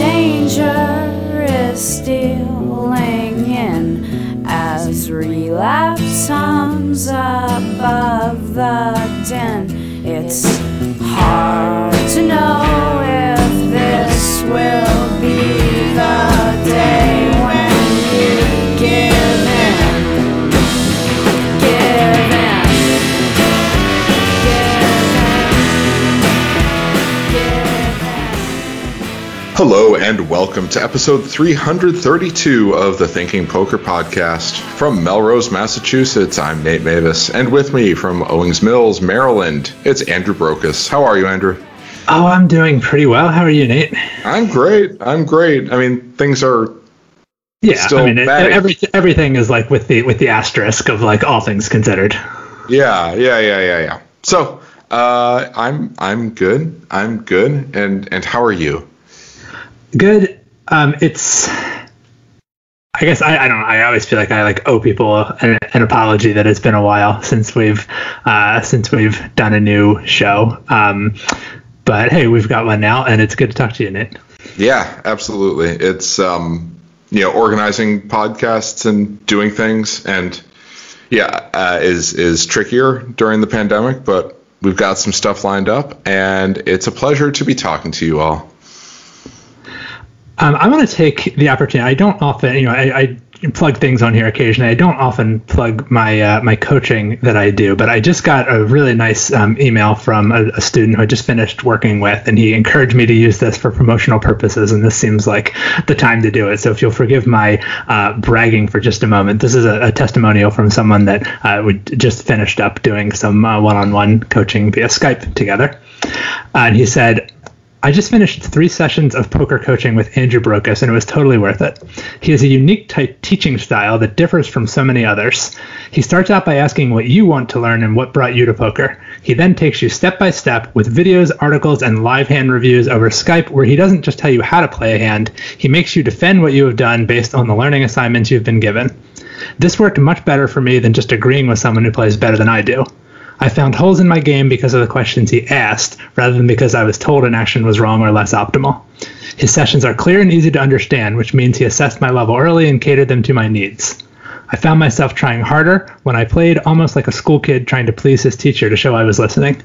danger is stealing in as relapse hums above the din. It's hard to know Hello and welcome to episode 332 of the Thinking Poker Podcast. From Melrose, Massachusetts, I'm Nate Meyvis, and with me from Owings Mills, Maryland, it's Andrew Brokos. How are you, Andrew? Oh, I'm doing pretty well. How are you, Nate? I'm great. I'm great. I mean, things are Yeah, Still I mean, it, bad. every, everything is like with the with the asterisk of like all things considered. yeah, yeah, yeah, yeah, yeah. So, uh, I'm I'm good. I'm good. And and how are you? Good. Um, it's. I guess I, I don't know. I always feel like I like owe people an, an apology that it's been a while since we've uh, since we've done a new show. Um, but hey, we've got one now, and it's good to talk to you, Nate. Yeah, absolutely. It's um, you know, organizing podcasts and doing things, and yeah, uh, is is trickier during the pandemic, but we've got some stuff lined up, and it's a pleasure to be talking to you all. Um, I want to take the opportunity. I don't often, you know, I, I plug things on here occasionally. I don't often plug my uh, my coaching that I do, but I just got a really nice um, email from a, a student who I just finished working with, and he encouraged me to use this for promotional purposes, and this seems like the time to do it. So if you'll forgive my uh, bragging for just a moment, this is a, a testimonial from someone that uh, we just finished up doing some uh, one-on-one coaching via Skype together, and he said. I just finished three sessions of poker coaching with Andrew Brokos, and it was totally worth it. He has a unique type teaching style that differs from so many others. He starts out by asking what you want to learn and what brought you to poker. He then takes you step by step with videos, articles, and live hand reviews over Skype, where he doesn't just tell you how to play a hand, he makes you defend what you have done based on the learning assignments you've been given. This worked much better for me than just agreeing with someone who plays better than I do. I found holes in my game because of the questions he asked, rather than because I was told an action was wrong or less optimal. His sessions are clear and easy to understand, which means he assessed my level early and catered them to my needs. I found myself trying harder when I played almost like a school kid trying to please his teacher to show I was listening.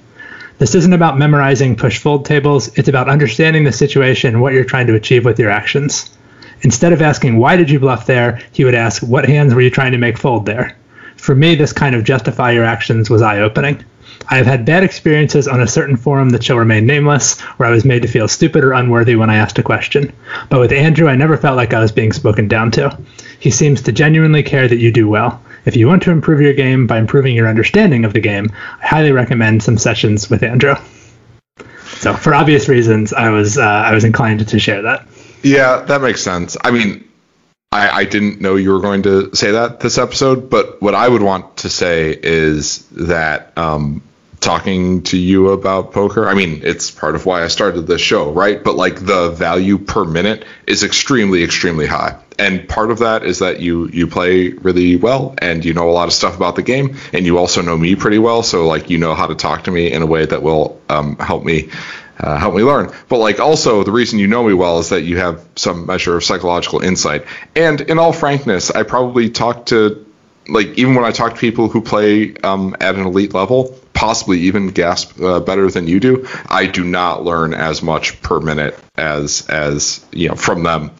This isn't about memorizing push fold tables, it's about understanding the situation and what you're trying to achieve with your actions. Instead of asking, why did you bluff there, he would ask, what hands were you trying to make fold there? For me, this kind of justify your actions was eye opening. I have had bad experiences on a certain forum that shall remain nameless, where I was made to feel stupid or unworthy when I asked a question. But with Andrew, I never felt like I was being spoken down to. He seems to genuinely care that you do well. If you want to improve your game by improving your understanding of the game, I highly recommend some sessions with Andrew. So, for obvious reasons, I was uh, I was inclined to share that. Yeah, that makes sense. I mean, I, I didn't know you were going to say that this episode, but what I would want to say is that um, talking to you about poker, I mean, it's part of why I started this show, right? But like the value per minute is extremely, extremely high. And part of that is that you you play really well and you know a lot of stuff about the game and you also know me pretty well so like you know how to talk to me in a way that will um, help me uh, help me learn. But like also the reason you know me well is that you have some measure of psychological insight. And in all frankness, I probably talk to like even when I talk to people who play um, at an elite level, possibly even gasp uh, better than you do, I do not learn as much per minute as as you know from them.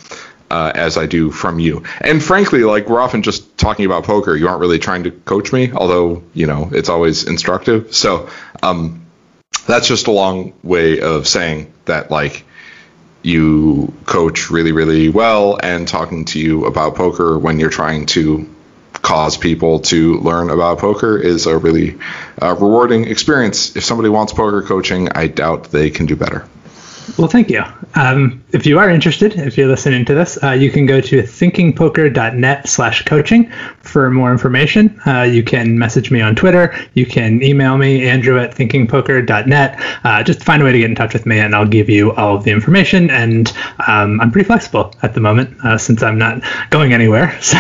Uh, as I do from you, and frankly, like we're often just talking about poker. You aren't really trying to coach me, although you know it's always instructive. So, um, that's just a long way of saying that like you coach really really well and talking to you about poker when you're trying to cause people to learn about poker is a really uh, rewarding experience. If somebody wants poker coaching i doubt they can do better Well, thank you. Um, if you are interested, if you're listening to this, uh, you can go to thinkingpoker.net slash coaching for more information. Uh, you can message me on Twitter. You can email me, andrew at thinkingpoker.net. Uh, just find a way to get in touch with me, and I'll give you all of the information. And um, I'm pretty flexible at the moment uh, since I'm not going anywhere. So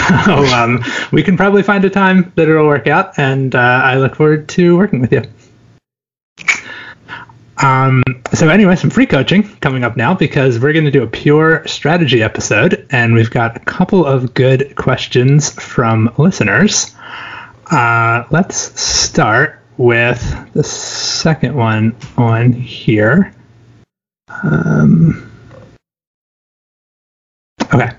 um, we can probably find a time that it'll work out, and uh, I look forward to working with you. Um, so anyway, some free coaching coming up now because we're going to do a pure strategy episode, and we've got a couple of good questions from listeners. Uh, let's start with the second one on here. Um, okay.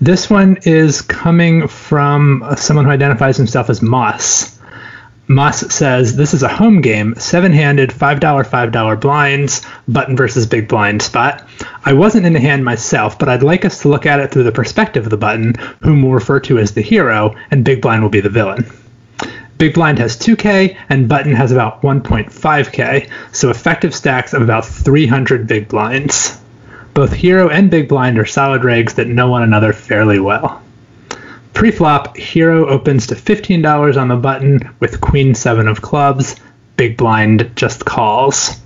This one is coming from someone who identifies himself as Moss. Moss says this is a home game, seven handed, $5, $5 blinds, button versus big blind spot. I wasn't in the hand myself, but I'd like us to look at it through the perspective of the button, whom we'll refer to as the hero, and big blind will be the villain. Big blind has 2k, and button has about 1.5k, so effective stacks of about 300 big blinds. Both hero and big blind are solid regs that know one another fairly well. Pre-flop, Hero opens to $15 on the button with Queen 7 of clubs. Big blind just calls.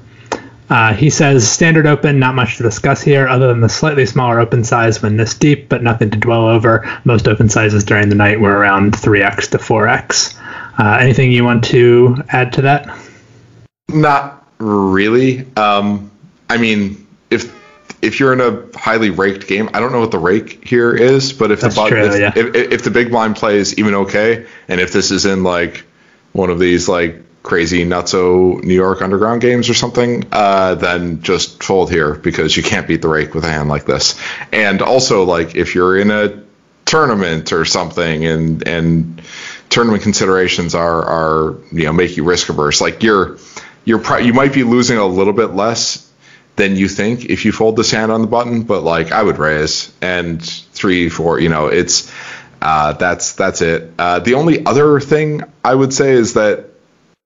Uh, he says standard open, not much to discuss here other than the slightly smaller open size when this deep, but nothing to dwell over. Most open sizes during the night were around 3x to 4x. Uh, anything you want to add to that? Not really. Um, I mean, if if you're in a highly raked game, I don't know what the rake here is, but if That's the true, if, yeah. if, if the big blind plays even okay, and if this is in like one of these like crazy nutso New York underground games or something, uh, then just fold here because you can't beat the rake with a hand like this. And also like if you're in a tournament or something and and tournament considerations are are you know make you risk averse like you're you're pro- you might be losing a little bit less than you think if you fold this hand on the button, but like I would raise and three, four, you know, it's uh, that's that's it. Uh, the only other thing I would say is that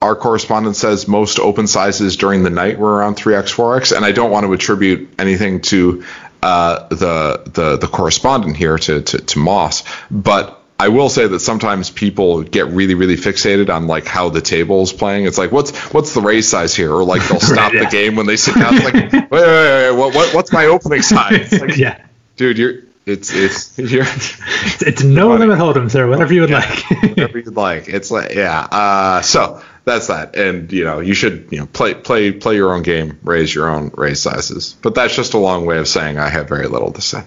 our correspondent says most open sizes during the night were around 3x, 4x, and I don't want to attribute anything to uh, the the the correspondent here to, to to Moss, but I will say that sometimes people get really, really fixated on like how the table is playing. It's like, what's what's the raise size here? Or like they'll stop yeah. the game when they sit down. It's like, wait, wait, wait, wait what, what what's my opening size? Like, yeah. dude, you're it's it's you're It's, it's no Funny. limit hold'em, sir. Whatever you would like. whatever you'd like. It's like yeah. Uh, so that's that, and you know you should you know play play play your own game, raise your own raise sizes. But that's just a long way of saying I have very little to say.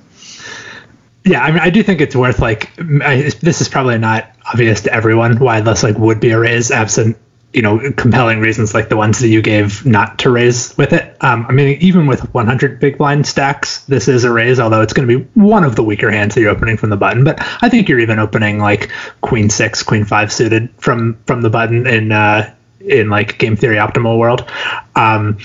Yeah, I mean, I do think it's worth like I, this is probably not obvious to everyone why this like would be a raise absent you know compelling reasons like the ones that you gave not to raise with it. Um, I mean, even with 100 big blind stacks, this is a raise, although it's going to be one of the weaker hands that you're opening from the button. But I think you're even opening like queen six, queen five suited from from the button in uh, in like game theory optimal world. Um,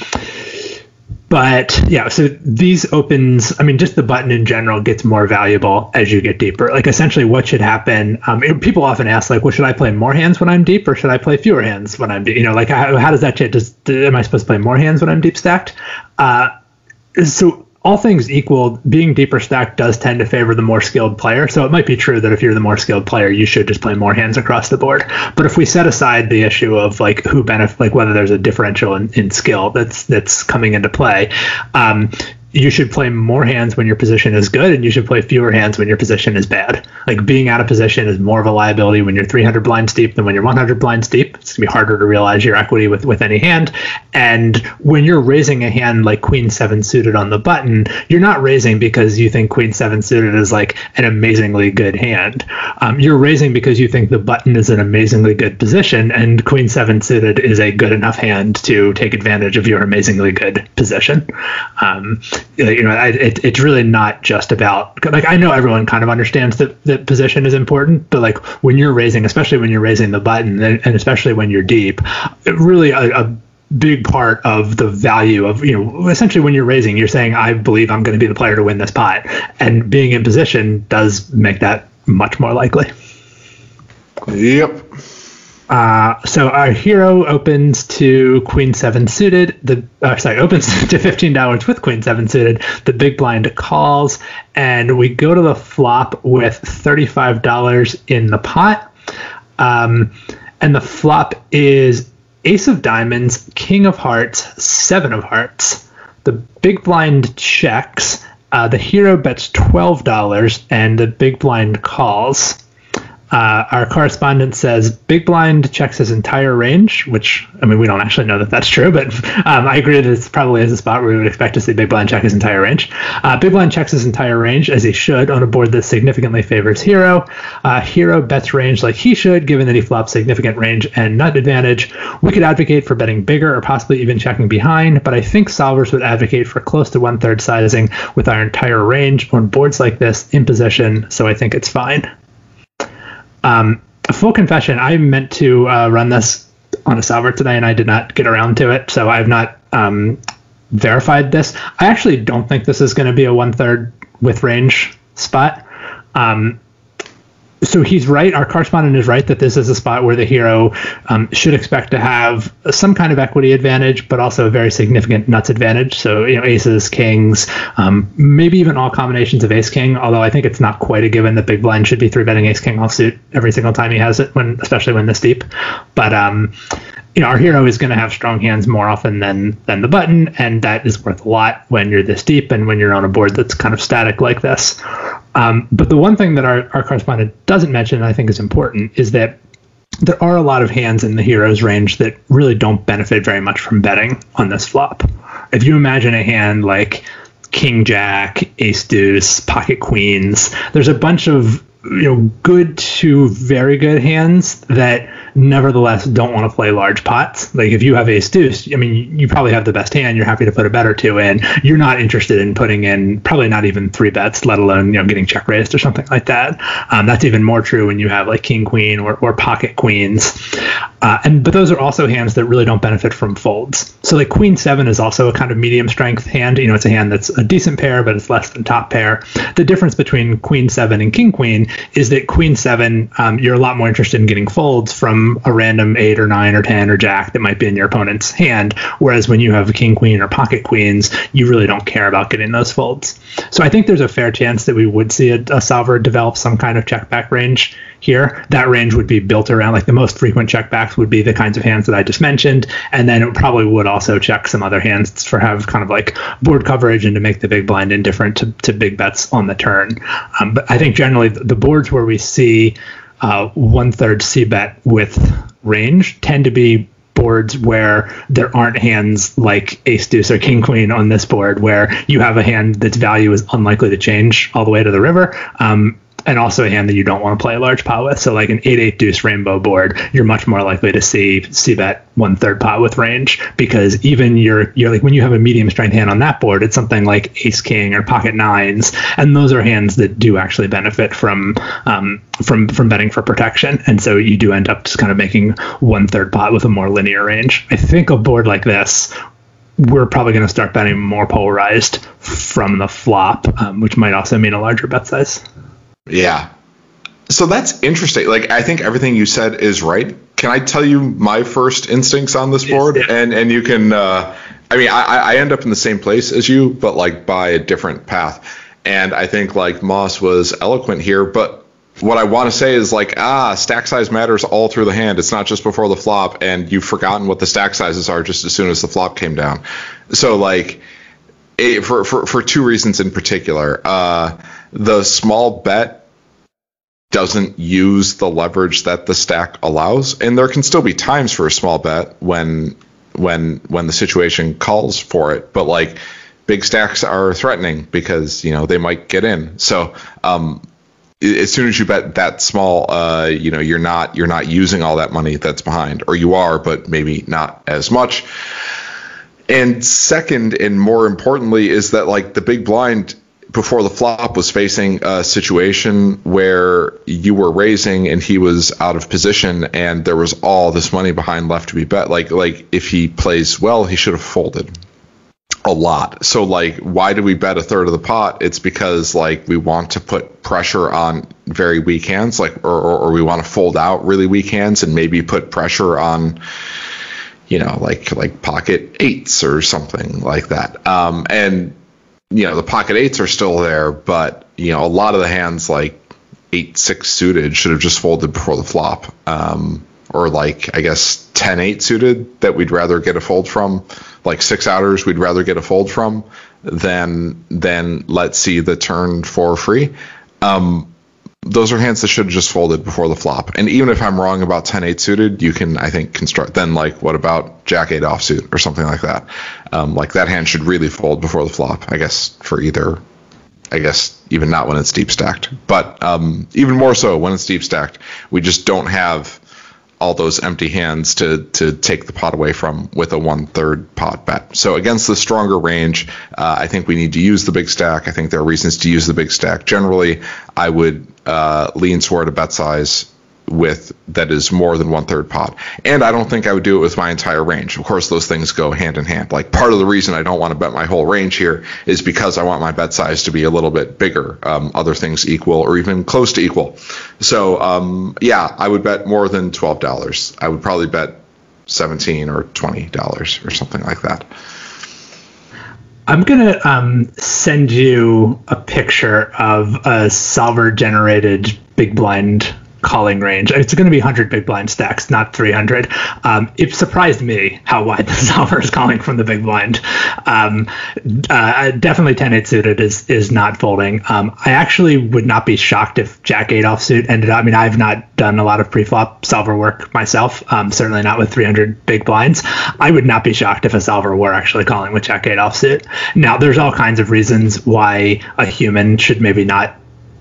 but yeah, so these opens, I mean, just the button in general gets more valuable as you get deeper. Like, essentially, what should happen? Um, it- people often ask, like, well, should I play more hands when I'm deep, or should I play fewer hands when I'm deep? You know, like, how, how does that change? Does, am I supposed to play more hands when I'm deep stacked? Uh, so all things equal, being deeper stacked does tend to favor the more skilled player. So it might be true that if you're the more skilled player, you should just play more hands across the board. But if we set aside the issue of like who benefit, like whether there's a differential in, in skill that's that's coming into play, um, you should play more hands when your position is good, and you should play fewer hands when your position is bad. Like being out of position is more of a liability when you're 300 blinds deep than when you're 100 blinds deep. It's gonna be harder to realize your equity with with any hand. And when you're raising a hand like Queen Seven suited on the button, you're not raising because you think Queen Seven suited is like an amazingly good hand. Um, you're raising because you think the button is an amazingly good position, and Queen Seven suited is a good enough hand to take advantage of your amazingly good position. Um, Uh, you know, I, it, it's really not just about like I know everyone kind of understands that that position is important, but like when you're raising, especially when you're raising the button, and, and especially when you're deep, really a, a big part of the value of you know essentially when you're raising, you're saying I believe I'm going to be the player to win this pot, and being in position does make that much more likely. Yep. Uh, so our hero opens to Queen Seven suited. The uh, sorry opens to fifteen dollars with Queen Seven suited. The big blind calls, and we go to the flop with thirty five dollars in the pot. Um, and the flop is Ace of Diamonds, King of Hearts, Seven of Hearts. The big blind checks. Uh, the hero bets twelve dollars, and the big blind calls. Uh, our correspondent says Big Blind checks his entire range, which I mean we don't actually know that that's true, but um, I agree that it's probably is a spot where we would expect to see Big Blind check his entire range. Uh, Big Blind checks his entire range as he should on a board that significantly favors Hero. Uh, Hero bets range like he should, given that he flops significant range and nut advantage. We could advocate for betting bigger or possibly even checking behind, but I think solvers would advocate for close to one third sizing with our entire range on boards like this in position. So I think it's fine. Um, full confession, I meant to uh, run this on a solver today, and I did not get around to it, so I have not um, verified this. I actually don't think this is going to be a one third with range spot. Um, so he's right. Our correspondent is right that this is a spot where the hero um, should expect to have some kind of equity advantage, but also a very significant nuts advantage. So you know, aces, kings, um, maybe even all combinations of ace king. Although I think it's not quite a given that big blind should be three betting ace king offsuit every single time he has it, when especially when this deep. But um, you know, our hero is going to have strong hands more often than than the button, and that is worth a lot when you're this deep and when you're on a board that's kind of static like this. Um, but the one thing that our, our correspondent doesn't mention, I think is important, is that there are a lot of hands in the hero's range that really don't benefit very much from betting on this flop. If you imagine a hand like King Jack, Ace Deuce, Pocket Queens, there's a bunch of you know good to very good hands that nevertheless don't want to play large pots. Like if you have ace deuce, I mean, you probably have the best hand. You're happy to put a bet or two in. You're not interested in putting in probably not even three bets, let alone you know getting check raised or something like that. Um, that's even more true when you have like king queen or, or pocket queens. Uh, and but those are also hands that really don't benefit from folds. So like queen seven is also a kind of medium strength hand. You know, it's a hand that's a decent pair, but it's less than top pair. The difference between queen seven and king queen is that queen seven, um, you're a lot more interested in getting folds from a random eight or nine or ten or jack that might be in your opponent's hand. Whereas when you have a king queen or pocket queens, you really don't care about getting those folds. So I think there's a fair chance that we would see a, a solver develop some kind of check back range here. That range would be built around like the most frequent checkbacks would be the kinds of hands that I just mentioned, and then it probably would also check some other hands for have kind of like board coverage and to make the big blind indifferent to, to big bets on the turn. Um, but I think generally the boards where we see uh, one third C bet with range tend to be boards where there aren't hands like ace deuce or king queen on this board where you have a hand that's value is unlikely to change all the way to the river um, and also a hand that you don't want to play a large pot with. So like an eight eight deuce rainbow board, you're much more likely to see see bet one third pot with range because even you're you're like when you have a medium strength hand on that board, it's something like ace king or pocket nines, and those are hands that do actually benefit from um, from from betting for protection, and so you do end up just kind of making one third pot with a more linear range. I think a board like this we're probably going to start betting more polarized from the flop, um, which might also mean a larger bet size. Yeah. So that's interesting. Like I think everything you said is right. Can I tell you my first instincts on this board? Yeah. And and you can uh, I mean I, I end up in the same place as you, but like by a different path. And I think like Moss was eloquent here, but what I want to say is like ah stack size matters all through the hand. It's not just before the flop, and you've forgotten what the stack sizes are just as soon as the flop came down. So like it, for for for two reasons in particular. Uh, the small bet doesn't use the leverage that the stack allows, and there can still be times for a small bet when when when the situation calls for it. But like big stacks are threatening because you know they might get in. So um, as soon as you bet that small, uh, you know you're not you're not using all that money that's behind, or you are, but maybe not as much. And second, and more importantly, is that like the big blind before the flop was facing a situation where you were raising and he was out of position and there was all this money behind left to be bet. Like like if he plays well he should have folded a lot. So like why do we bet a third of the pot? It's because like we want to put pressure on very weak hands like or, or, or we want to fold out really weak hands and maybe put pressure on you know like like pocket eights or something like that. Um and you know the pocket eights are still there, but you know a lot of the hands like eight six suited should have just folded before the flop, um, or like I guess ten eight suited that we'd rather get a fold from, like six outers we'd rather get a fold from than than let's see the turn for free. Um, those are hands that should have just folded before the flop. And even if I'm wrong about 10-8 suited, you can I think construct then like what about Jack 8 offsuit or something like that. Um, like that hand should really fold before the flop. I guess for either. I guess even not when it's deep stacked, but um, even more so when it's deep stacked. We just don't have all those empty hands to to take the pot away from with a one third pot bet. So against the stronger range, uh, I think we need to use the big stack. I think there are reasons to use the big stack. Generally, I would uh, lean toward a bet size with that is more than one third pot. And I don't think I would do it with my entire range. Of course, those things go hand in hand. Like part of the reason I don't want to bet my whole range here is because I want my bet size to be a little bit bigger. Um, other things equal or even close to equal. So um, yeah, I would bet more than twelve dollars. I would probably bet seventeen or twenty dollars or something like that. I'm gonna um, send you a picture of a solver generated big blind calling range. It's going to be 100 big blind stacks, not 300. Um, it surprised me how wide the solver is calling from the big blind. Um, uh, definitely 10 8 suited is is not folding. Um, I actually would not be shocked if Jack 8 offsuit ended up. I mean, I've not done a lot of pre-flop solver work myself, um, certainly not with 300 big blinds. I would not be shocked if a solver were actually calling with Jack 8 offsuit. Now, there's all kinds of reasons why a human should maybe not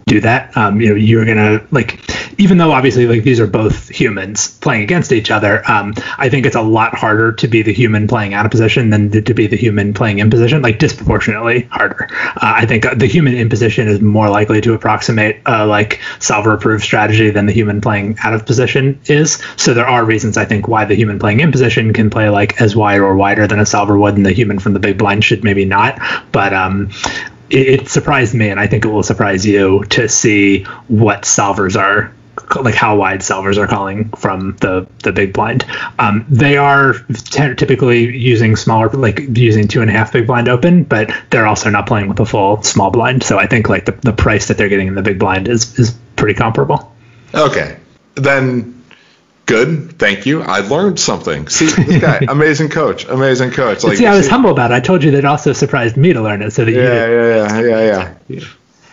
do that. Um, you know, you're gonna like, even though obviously like these are both humans playing against each other. Um, I think it's a lot harder to be the human playing out of position than to be the human playing in position, like disproportionately harder. Uh, I think the human in position is more likely to approximate uh, like solver approved strategy than the human playing out of position is. So there are reasons I think why the human playing in position can play like as wide or wider than a solver would, and the human from the big blind should maybe not. But um, it, surprised me, and I think it will surprise you to see what solvers are like how wide solvers are calling from the the big blind. Um, they are t- typically using smaller, like using two and a half big blind open, but they're also not playing with a full small blind. So I think like the, the price that they're getting in the big blind is is pretty comparable. Okay, then Good, thank you. I learned something. See, this guy, amazing coach, amazing coach. Like, see, I was see, humble about it. I told you that it also surprised me to learn it, so that yeah, you. Yeah, yeah, yeah, yeah,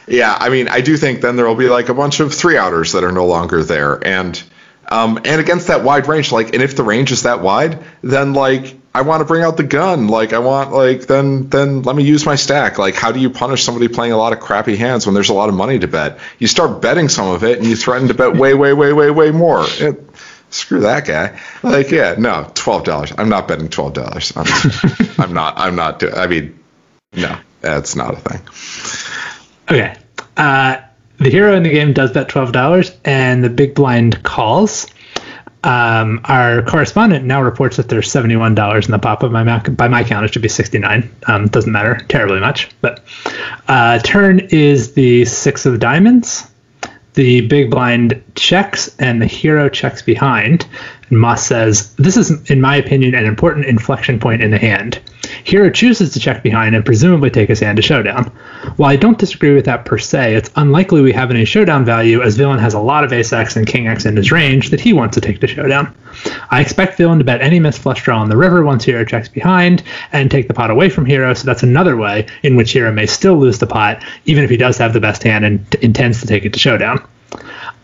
yeah. I mean, I do think then there will be like a bunch of three outers that are no longer there, and um, and against that wide range, like, and if the range is that wide, then like I want to bring out the gun. Like I want like then then let me use my stack. Like how do you punish somebody playing a lot of crappy hands when there's a lot of money to bet? You start betting some of it and you threaten to bet way way way way way more. It, screw that guy. Like, yeah, no, twelve dollars. I'm not betting twelve dollars. I'm, I'm, not. I'm not doing. I mean, no, that's not a thing. Okay. Uh, the hero in the game does bet twelve dollars, and the big blind calls. Um, our correspondent now reports that there's seventy-one dollars in the pop. By my by my count, it should be sixty-nine. Um, doesn't matter terribly much, but uh, turn is the six of diamonds the big blind checks and the hero checks behind. And Moss says, This is, in my opinion, an important inflection point in the hand. Hero chooses to check behind and presumably take his hand to showdown. While I don't disagree with that per se, it's unlikely we have any showdown value as Villain has a lot of ace x and king x in his range that he wants to take to showdown. I expect Villain to bet any missed flush draw on the river once Hero checks behind and take the pot away from Hero, so that's another way in which Hero may still lose the pot, even if he does have the best hand and t- intends to take it to showdown.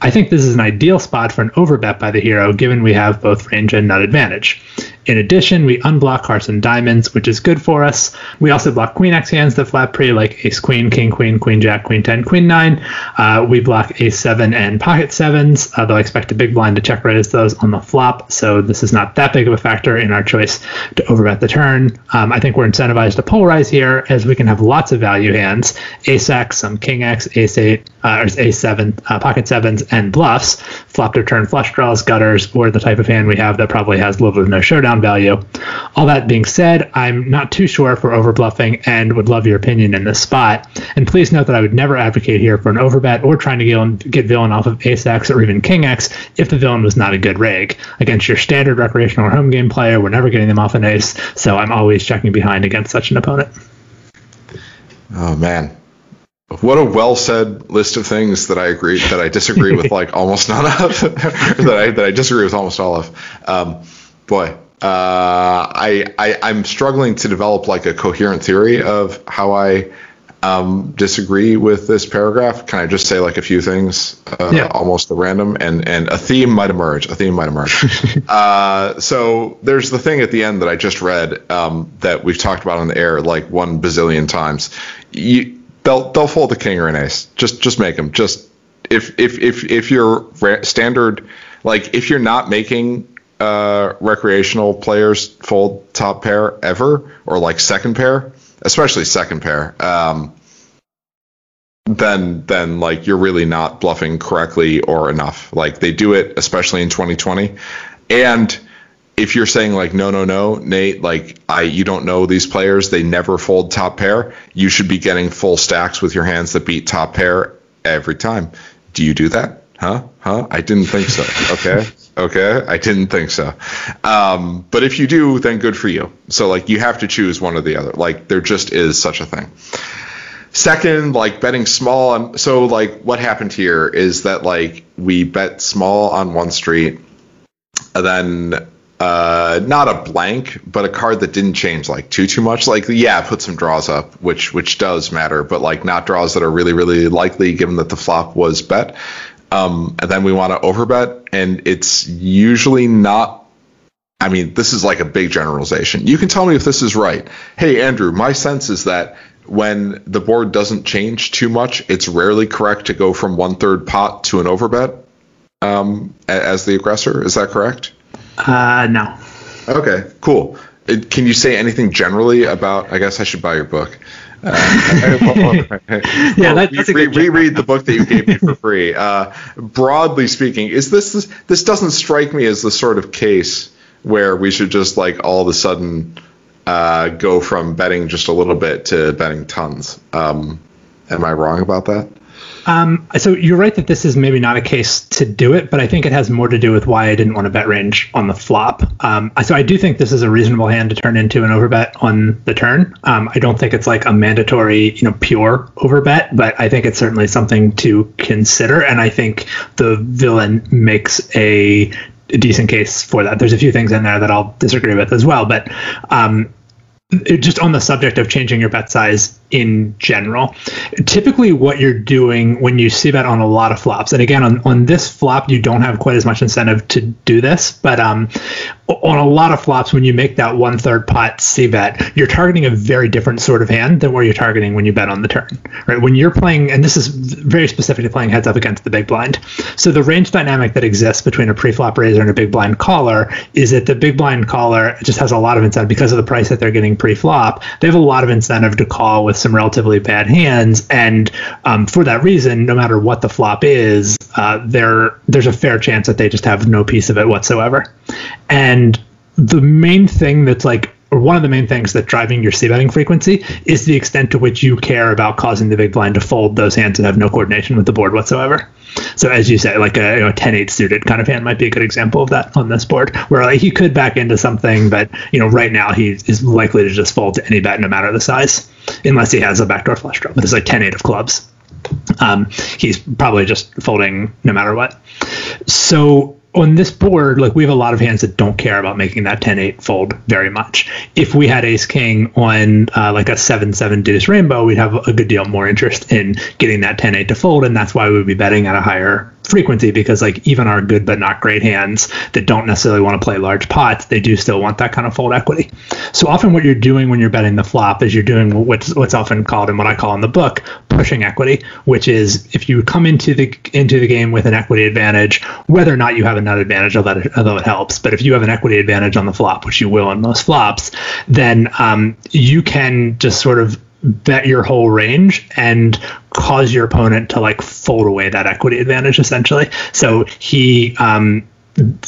I think this is an ideal spot for an overbet by the hero, given we have both range and nut advantage. In addition, we unblock hearts and diamonds, which is good for us. We also block queen x hands that flat pre, like ace queen, king queen, queen jack, queen 10, queen 9. Uh, we block ace 7 and pocket 7s, uh, though I expect a big blind to check raise those on the flop, so this is not that big of a factor in our choice to overbet the turn. Um, I think we're incentivized to polarize here, as we can have lots of value hands ace x, some king x, ace 8, uh, or ace 7, uh, pocket 7s, and bluffs, flop to turn flush draws, gutters, or the type of hand we have that probably has little to no showdown value. All that being said, I'm not too sure if we're overbluffing and would love your opinion in this spot. And please note that I would never advocate here for an overbet or trying to get, villain off of ace x or even king x if the villain was not a good reg. Against your standard recreational or home game player, we're never getting them off an ace, so I'm always checking behind against such an opponent. Oh man, what a well said list of things that I agree that I disagree with like almost none of that I that I disagree with almost all of. Um, boy, uh, I, I I'm struggling to develop like a coherent theory of how I um, disagree with this paragraph. Can I just say like a few things, uh, Yeah. almost at random, and and a theme might emerge. A theme might emerge. uh, so there's the thing at the end that I just read um, that we've talked about on the air like one bazillion times. You, they'll they'll fold a king or an ace. Just just make them. Just if if if if your ra- standard like if you're not making uh, recreational players fold top pair ever or like second pair, especially second pair, um, then then like you're really not bluffing correctly or enough. Like they do it, especially in 2020, and if you're saying like no no no Nate like I you don't know these players they never fold top pair you should be getting full stacks with your hands that beat top pair every time. Do you do that? Huh? Huh? I didn't think so. Okay okay? I didn't think so. Um, but if you do then good for you. So like you have to choose one or the other. Like there just is such a thing. Second, like betting small on so like what happened here is that like we bet small on one street and then uh not a blank but a card that didn't change like too too much. Like yeah put some draws up which which does matter but like not draws that are really really likely given that the flop was bet um and then we want to overbet and it's usually not I mean, this is like a big generalization. You can tell me if this is right. Hey, Andrew, my sense is that when the board doesn't change too much, it's rarely correct to go from one third pot to an overbet um, as the aggressor. Is that correct? Uh, no. Okay, cool. It, can you say anything generally about? I guess I should buy your book. Uh, Yeah, that- that's re- good reread the book that you gave me for free. Uh, broadly speaking, is this, this this doesn't strike me as the sort of case where we should just like all of a sudden uh, go from betting just a little bit to betting tons. Um, am I wrong about that? Um, so you're right that this is maybe not a case to do it, but I think it has more to do with why I didn't want to bet range on the flop. Um, so I do think this is a reasonable hand to turn into an overbet on the turn. Um, I don't think it's like a mandatory, you know, pure overbet, but I think it's certainly something to consider. And I think the villain makes a decent case for that. There's a few things in there that I'll disagree with as well, but um, it- just on the subject of changing your bet size in general, typically what you're doing when you see bet on a lot of flops, and again on, on this flop you don't have quite as much incentive to do this, but um, on a lot of flops when you make that one third pot C bet, you're targeting a very different sort of hand than where you're targeting when you bet on the turn. Right? When you're playing, and this is very specific to playing heads up against the big blind. So the range dynamic that exists between a pre-flop raiser and a big blind caller is that the big blind caller just has a lot of incentive because of the price that they're getting pre-flop. They have a lot of incentive to call with some relatively bad hands, and um, for that reason, no matter what the flop is, uh, there there's a fair chance that they just have no piece of it whatsoever. And the main thing that's like or one of the main things that driving your c betting frequency is the extent to which you care about causing the big blind to fold those hands that have no coordination with the board whatsoever. So as you say, like a you know, 10-8 suited kind of hand might be a good example of that on this board, where like he could back into something, but you know right now he is likely to just fold to any bet no matter the size, unless he has a backdoor flush draw. But it's like 10-8 of clubs. Um, he's probably just folding no matter what. So on this board, like we have a lot of hands that don't care about making that 10-8 fold very much. If we had ace king on uh, like a 7-7 deuce rainbow, we'd have a good deal more interest in getting that 10-8 to fold, and that's why we'd be betting at a higher frequency because like even our good but not great hands that don't necessarily want to play large pots, they do still want that kind of fold equity. So often what you're doing when you're betting the flop is you're doing what's what's often called and what I call in the book pushing equity, which is if you come into the into the game with an equity advantage, whether or not you have a nut advantage, although it, although it helps, but if you have an equity advantage on the flop, which you will in most flops, then um, you can just sort of bet your whole range and cause your opponent to like fold away that equity advantage essentially. So he um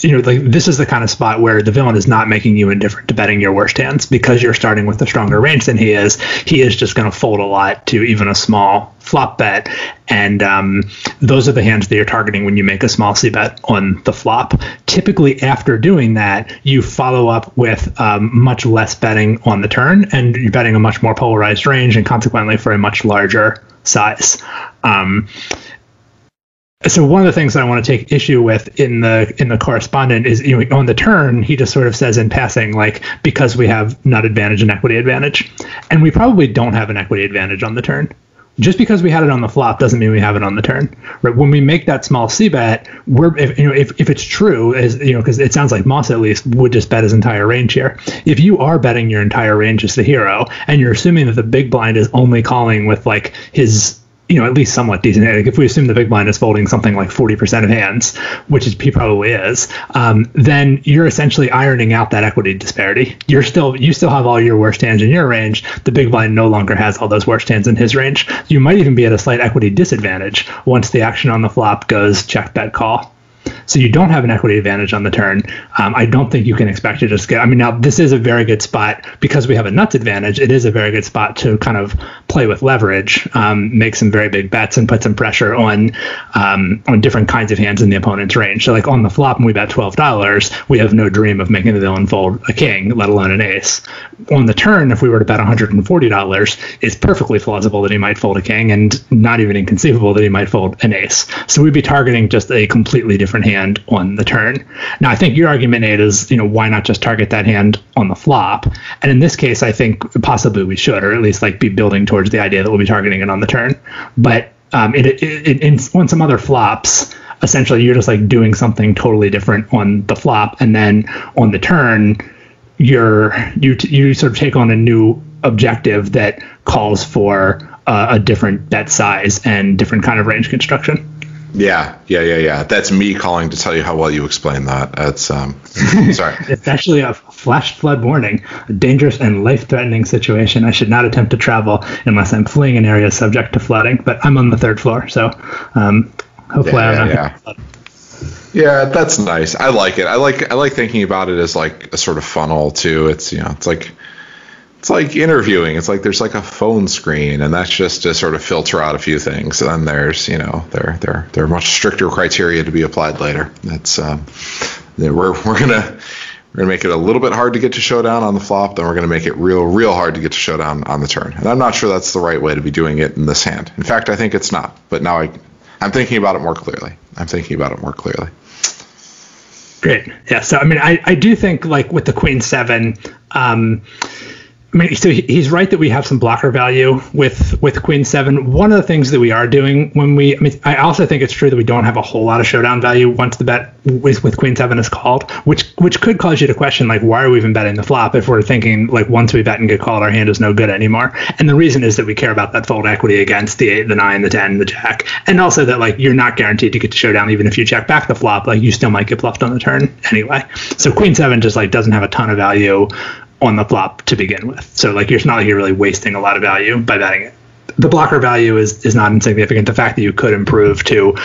you know, like this is the kind of spot where the villain is not making you indifferent to betting your worst hands because you're starting with a stronger range than he is. He is just going to fold a lot to even a small flop bet, and um, those are the hands that you're targeting when you make a small c bet on the flop. Typically, after doing that, you follow up with um, much less betting on the turn, and you're betting a much more polarized range, and consequently for a much larger size. Um, so one of the things that I want to take issue with in the in the correspondent is you know on the turn he just sort of says in passing like because we have nut advantage and equity advantage and we probably don't have an equity advantage on the turn just because we had it on the flop doesn't mean we have it on the turn. Right? When we make that small c bet, we're if you know if, if it's true, as you know, because it sounds like Moss at least would just bet his entire range here. If you are betting your entire range as the hero, and you're assuming that the big blind is only calling with like his you know, at least somewhat decent. Like if we assume the big blind is folding something like 40% of hands, which is he probably is, um, then you're essentially ironing out that equity disparity. You're still you still have all your worst hands in your range. The big blind no longer has all those worst hands in his range. You might even be at a slight equity disadvantage once the action on the flop goes check bet call. So you don't have an equity advantage on the turn. Um, I don't think you can expect to just get. I mean, now this is a very good spot because we have a nuts advantage. It is a very good spot to kind of play with leverage, um, make some very big bets, and put some pressure on um, on different kinds of hands in the opponent's range. So like on the flop, when we bet twelve dollars, we have no dream of making the villain fold a king, let alone an ace. On the turn, if we were to bet one hundred and forty dollars, it's perfectly plausible that he might fold a king, and not even inconceivable that he might fold an ace. So we'd be targeting just a completely different hand on the turn. Now, I think your argument, Nate, is you know why not just target that hand on the flop? And in this case, I think possibly we should, or at least like be building towards the idea that we'll be targeting it on the turn. But um, it, it, it, in, on some other flops, essentially you're just like doing something totally different on the flop, and then on the turn, you're you you sort of take on a new objective that calls for uh, a different bet size and different kind of range construction. Yeah, yeah, yeah, yeah. That's me calling to tell you how well you explained that. That's um, sorry. it's actually a flash flood warning, a dangerous and life-threatening situation. I should not attempt to travel unless I'm fleeing an area subject to flooding. But I'm on the third floor, so um, hopefully yeah, I'm not. Yeah. Yeah, that's nice. I like it. I like I like thinking about it as like a sort of funnel too. It's you know, it's like it's like interviewing. It's like there's like a phone screen, and that's just to sort of filter out a few things. And then there's you know there there there are much stricter criteria to be applied later. That's um, we're we're gonna we're gonna make it a little bit hard to get to showdown on the flop. Then we're gonna make it real real hard to get to showdown on the turn. And I'm not sure that's the right way to be doing it in this hand. In fact, I think it's not. But now I I'm thinking about it more clearly. I'm thinking about it more clearly. Great. Yeah. So I mean, I I do think like with the queen seven. Um, I mean, so he's right that we have some blocker value with with Queen Seven. One of the things that we are doing when we, I mean, I also think it's true that we don't have a whole lot of showdown value once the bet with, with Queen Seven is called, which which could cause you to question like why are we even betting the flop if we're thinking like once we bet and get called, our hand is no good anymore. And the reason is that we care about that fold equity against the eight, the nine, the ten, the jack, and also that like you're not guaranteed to get to showdown even if you check back the flop, like you still might get bluffed on the turn anyway. So Queen Seven just like doesn't have a ton of value on the flop to begin with. So like it's not like you're really wasting a lot of value by betting it. The blocker value is is not insignificant. The fact that you could improve to,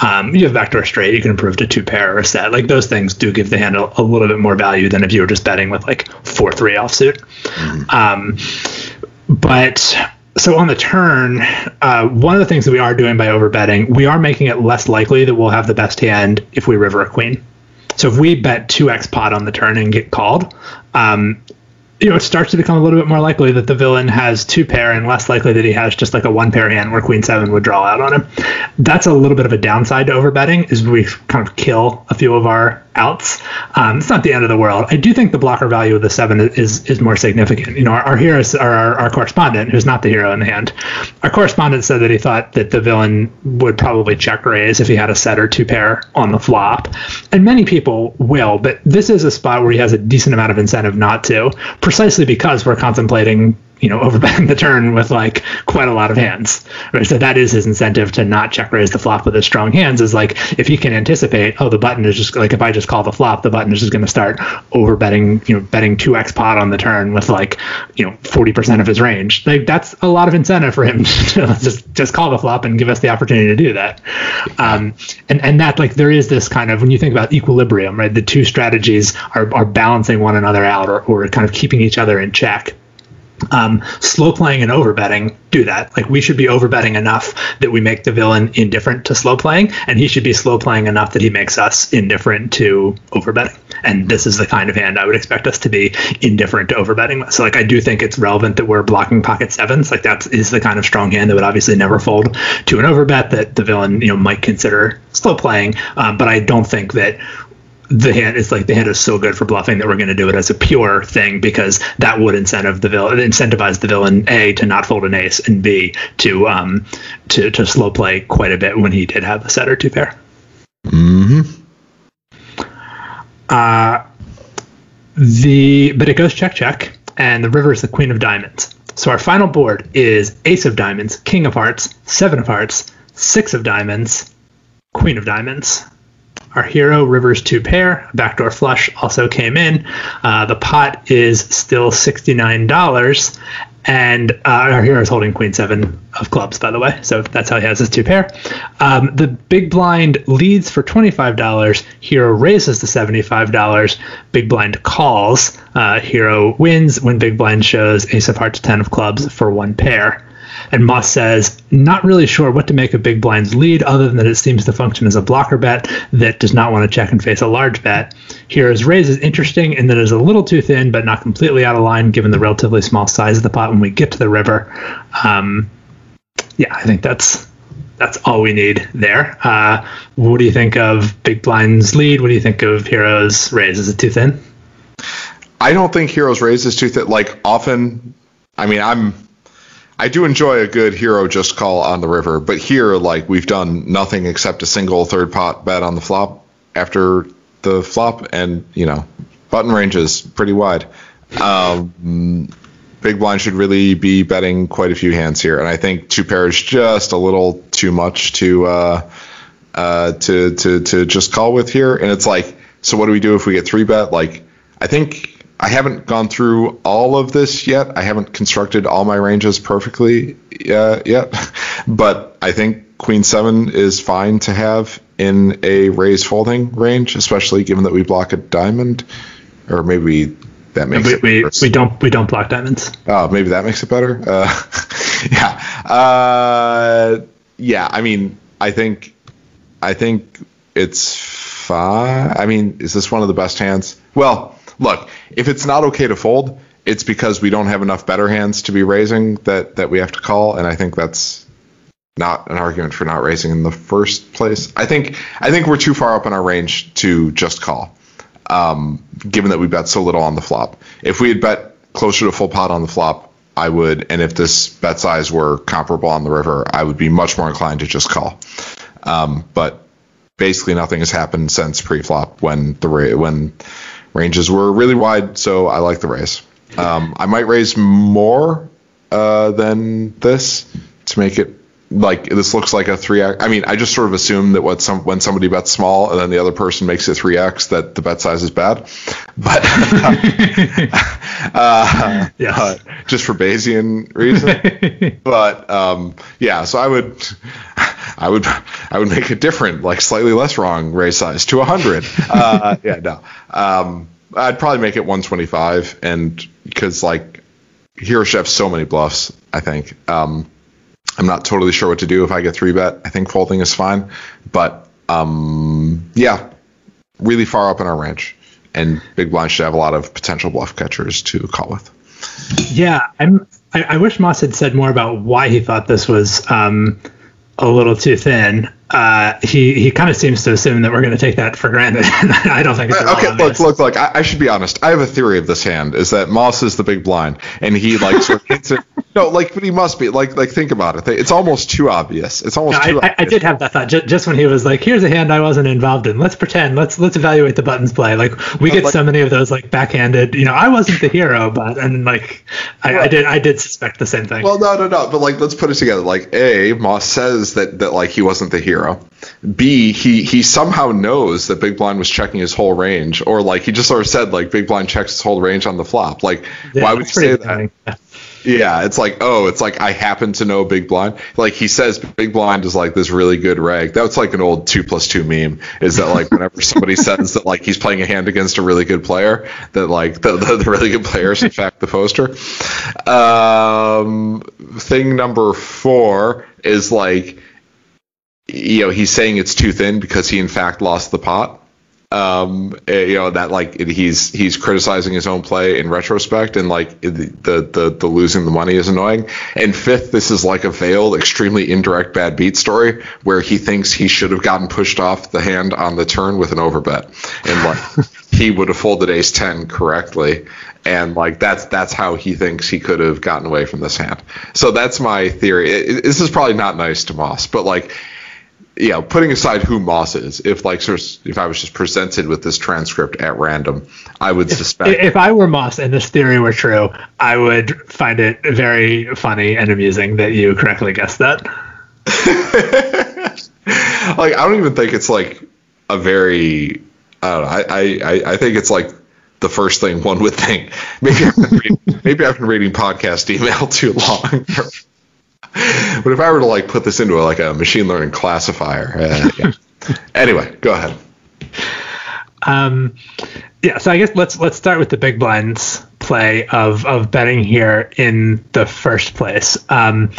um, you have backdoor straight, you can improve to two pair or a set. Like those things do give the hand a, a little bit more value than if you were just betting with like four three offsuit. Mm-hmm. Um, but so on the turn, uh, one of the things that we are doing by overbetting, we are making it less likely that we'll have the best hand if we river a queen. So if we bet 2x pot on the turn and get called, um, you know, it starts to become a little bit more likely that the villain has two pair and less likely that he has just like a one pair hand where queen seven would draw out on him. That's a little bit of a downside to overbetting is we kind of kill a few of our outs. Um, it's not the end of the world. I do think the blocker value of the seven is is more significant. You know, our, our are our, our correspondent, who's not the hero in the hand. Our correspondent said that he thought that the villain would probably check raise if he had a set or two pair on the flop, and many people will. But this is a spot where he has a decent amount of incentive not to precisely because we're contemplating you know, overbetting the turn with like quite a lot of hands. Right? So that is his incentive to not check raise the flop with his strong hands is like if he can anticipate, oh, the button is just like if I just call the flop, the button is just going to start overbetting, you know, betting two x pot on the turn with like, you know, forty percent of his range. Like that's a lot of incentive for him to just just call the flop and give us the opportunity to do that. Um, and and that like there is this kind of when you think about equilibrium, right? The two strategies are are balancing one another out or, or kind of keeping each other in check um, slow playing and overbetting do that. Like we should be overbetting enough that we make the villain indifferent to slow playing, and he should be slow playing enough that he makes us indifferent to overbetting. And this is the kind of hand I would expect us to be indifferent to overbetting. So like I do think it's relevant that we're blocking pocket sevens. Like that is the kind of strong hand that would obviously never fold to an overbet that the villain you know might consider slow playing. Um, but I don't think that the hand is like the hand is so good for bluffing that we're going to do it as a pure thing because that would incentive the villain incentivize the villain a to not fold an ace and b to um to to slow play quite a bit when he did have a set or two pair. Mm-hmm. Uh, the but it goes check check, and the river is the queen of diamonds. So our final board is ace of diamonds, king of hearts, seven of hearts, six of diamonds, queen of diamonds. Our hero, Rivers two pair, backdoor flush also came in. Uh, the pot is still $69, and uh, our hero is holding queen seven of clubs, by the way. So that's how he has his two pair. Um, the big blind leads for $25. Hero raises to $75. Big blind calls. Uh, hero wins when big blind shows ace of hearts, 10 of clubs for one pair. And Moss says, not really sure what to make of Big Blind's lead, other than that it seems to function as a blocker bet that does not want to check and face a large bet. Hero's raise is interesting in that it is a little too thin, but not completely out of line given the relatively small size of the pot when we get to the river. Um, yeah, I think that's that's all we need there. Uh, what do you think of Big Blind's lead? What do you think of Hero's raise? Is it too thin? I don't think Hero's raise is too thin. Like often, I mean, I'm I do enjoy a good hero just call on the river, but here, like, we've done nothing except a single third pot bet on the flop after the flop, and, you know, button range is pretty wide. Um, big blind should really be betting quite a few hands here, and I think two pairs just a little too much to uh, uh, to to to just call with here. And it's like, so what do we do if we get three bet? Like, I think I haven't gone through all of this yet. I haven't constructed all my ranges perfectly uh, yet, but I think Queen Seven is fine to have in a raise folding range, especially given that we block a diamond, or maybe that makes we, it we, worse. we don't we don't block diamonds. Oh, maybe that makes it better. Uh, yeah, uh, yeah. I mean, I think, I think it's fine. I mean, is this one of the best hands? Well, look, if it's not okay to fold, it's because we don't have enough better hands to be raising that that we have to call, and I think that's not an argument for not raising in the first place. I think I think we're too far up in our range to just call, um, given that we bet so little on the flop. If we had bet closer to full pot on the flop, I would, and if this bet size were comparable on the river, I would be much more inclined to just call. Um, but basically, nothing has happened since pre-flop when the when ranges were really wide, so I like the raise. Um, I might raise more uh, than this to make it like this looks like a three x. I mean, I just sort of assume that what some when somebody bets small and then the other person makes it three x that the bet size is bad, but uh, Yes. uh, just for Bayesian reason. but um, yeah, so I would. I would I would make it different, like slightly less wrong raise size to 100. Uh, yeah, no. Um, I'd probably make it 125, and because like Hero Chef so many bluffs, I think. Um, I'm not totally sure what to do if I get three bet. I think folding is fine, but um, yeah, really far up in our range, and Big Blind should have a lot of potential bluff catchers to call with. Yeah, I'm. I, I wish Moss had said more about why he thought this was um, a little too thin. Uh, he he kind of seems to assume that we're going to take that for granted. I don't think it's Okay, look, look, look. I, I should be honest. I have a theory of this hand: is that Moss is the big blind, and he like sort of hints it. No, like, but he must be. Like, like think about it. It's almost too obvious. It's almost No, too. I, I, I did have that thought just, just when he was like, "Here's a hand I wasn't involved in. Let's pretend. Let's let's evaluate the buttons play." Like we get like- so many of those like backhanded. You know, I wasn't the hero, but and like I, I did I did suspect the same thing. Well, no, no, no. But like, let's put it together. Like, a Moss says that that like he wasn't the hero. B he he somehow knows that Big Blind was checking his whole range, or like he just sort of said like Big Blind checks his whole range on the flop. Like, Yeah, why would you say that? Yeah. It's like, oh, it's like I happen to know Big Blind. Like he says, Big Blind is like this really good reg. That's like an old two plus two meme. Is that like whenever somebody says that like he's playing a hand against a really good player, that like the, the, the really good player is in fact the poster. Um, thing number four is like, you know, he's saying it's too thin because he in fact lost the pot. Um, eh, you know that like he's he's criticizing his own play in retrospect, and like the, the the the losing the money is annoying. And fifth, this is like a veiled, extremely indirect bad beat story where he thinks he should have gotten pushed off the hand on the turn with an overbet, and like he would have folded ace ten correctly, and like that's that's how he thinks he could have gotten away from this hand. So that's my theory. It, this is probably not nice to Moss, but like yeah, putting aside who Moss is, if like if I was just presented with this transcript at random, I would if, suspect. If I were Moss and this theory were true, I would find it very funny and amusing that you correctly guessed that. like I don't even think it's like a very. I don't know. I, I, I think it's like the first thing one would think. Maybe I've been reading, maybe I've been reading podcast email too long. but if I were to like put this into a, like a machine learning classifier, uh, yeah. anyway, go ahead. Um, yeah, so I guess let's let's start with the big blinds play of of betting here in the first place. Um,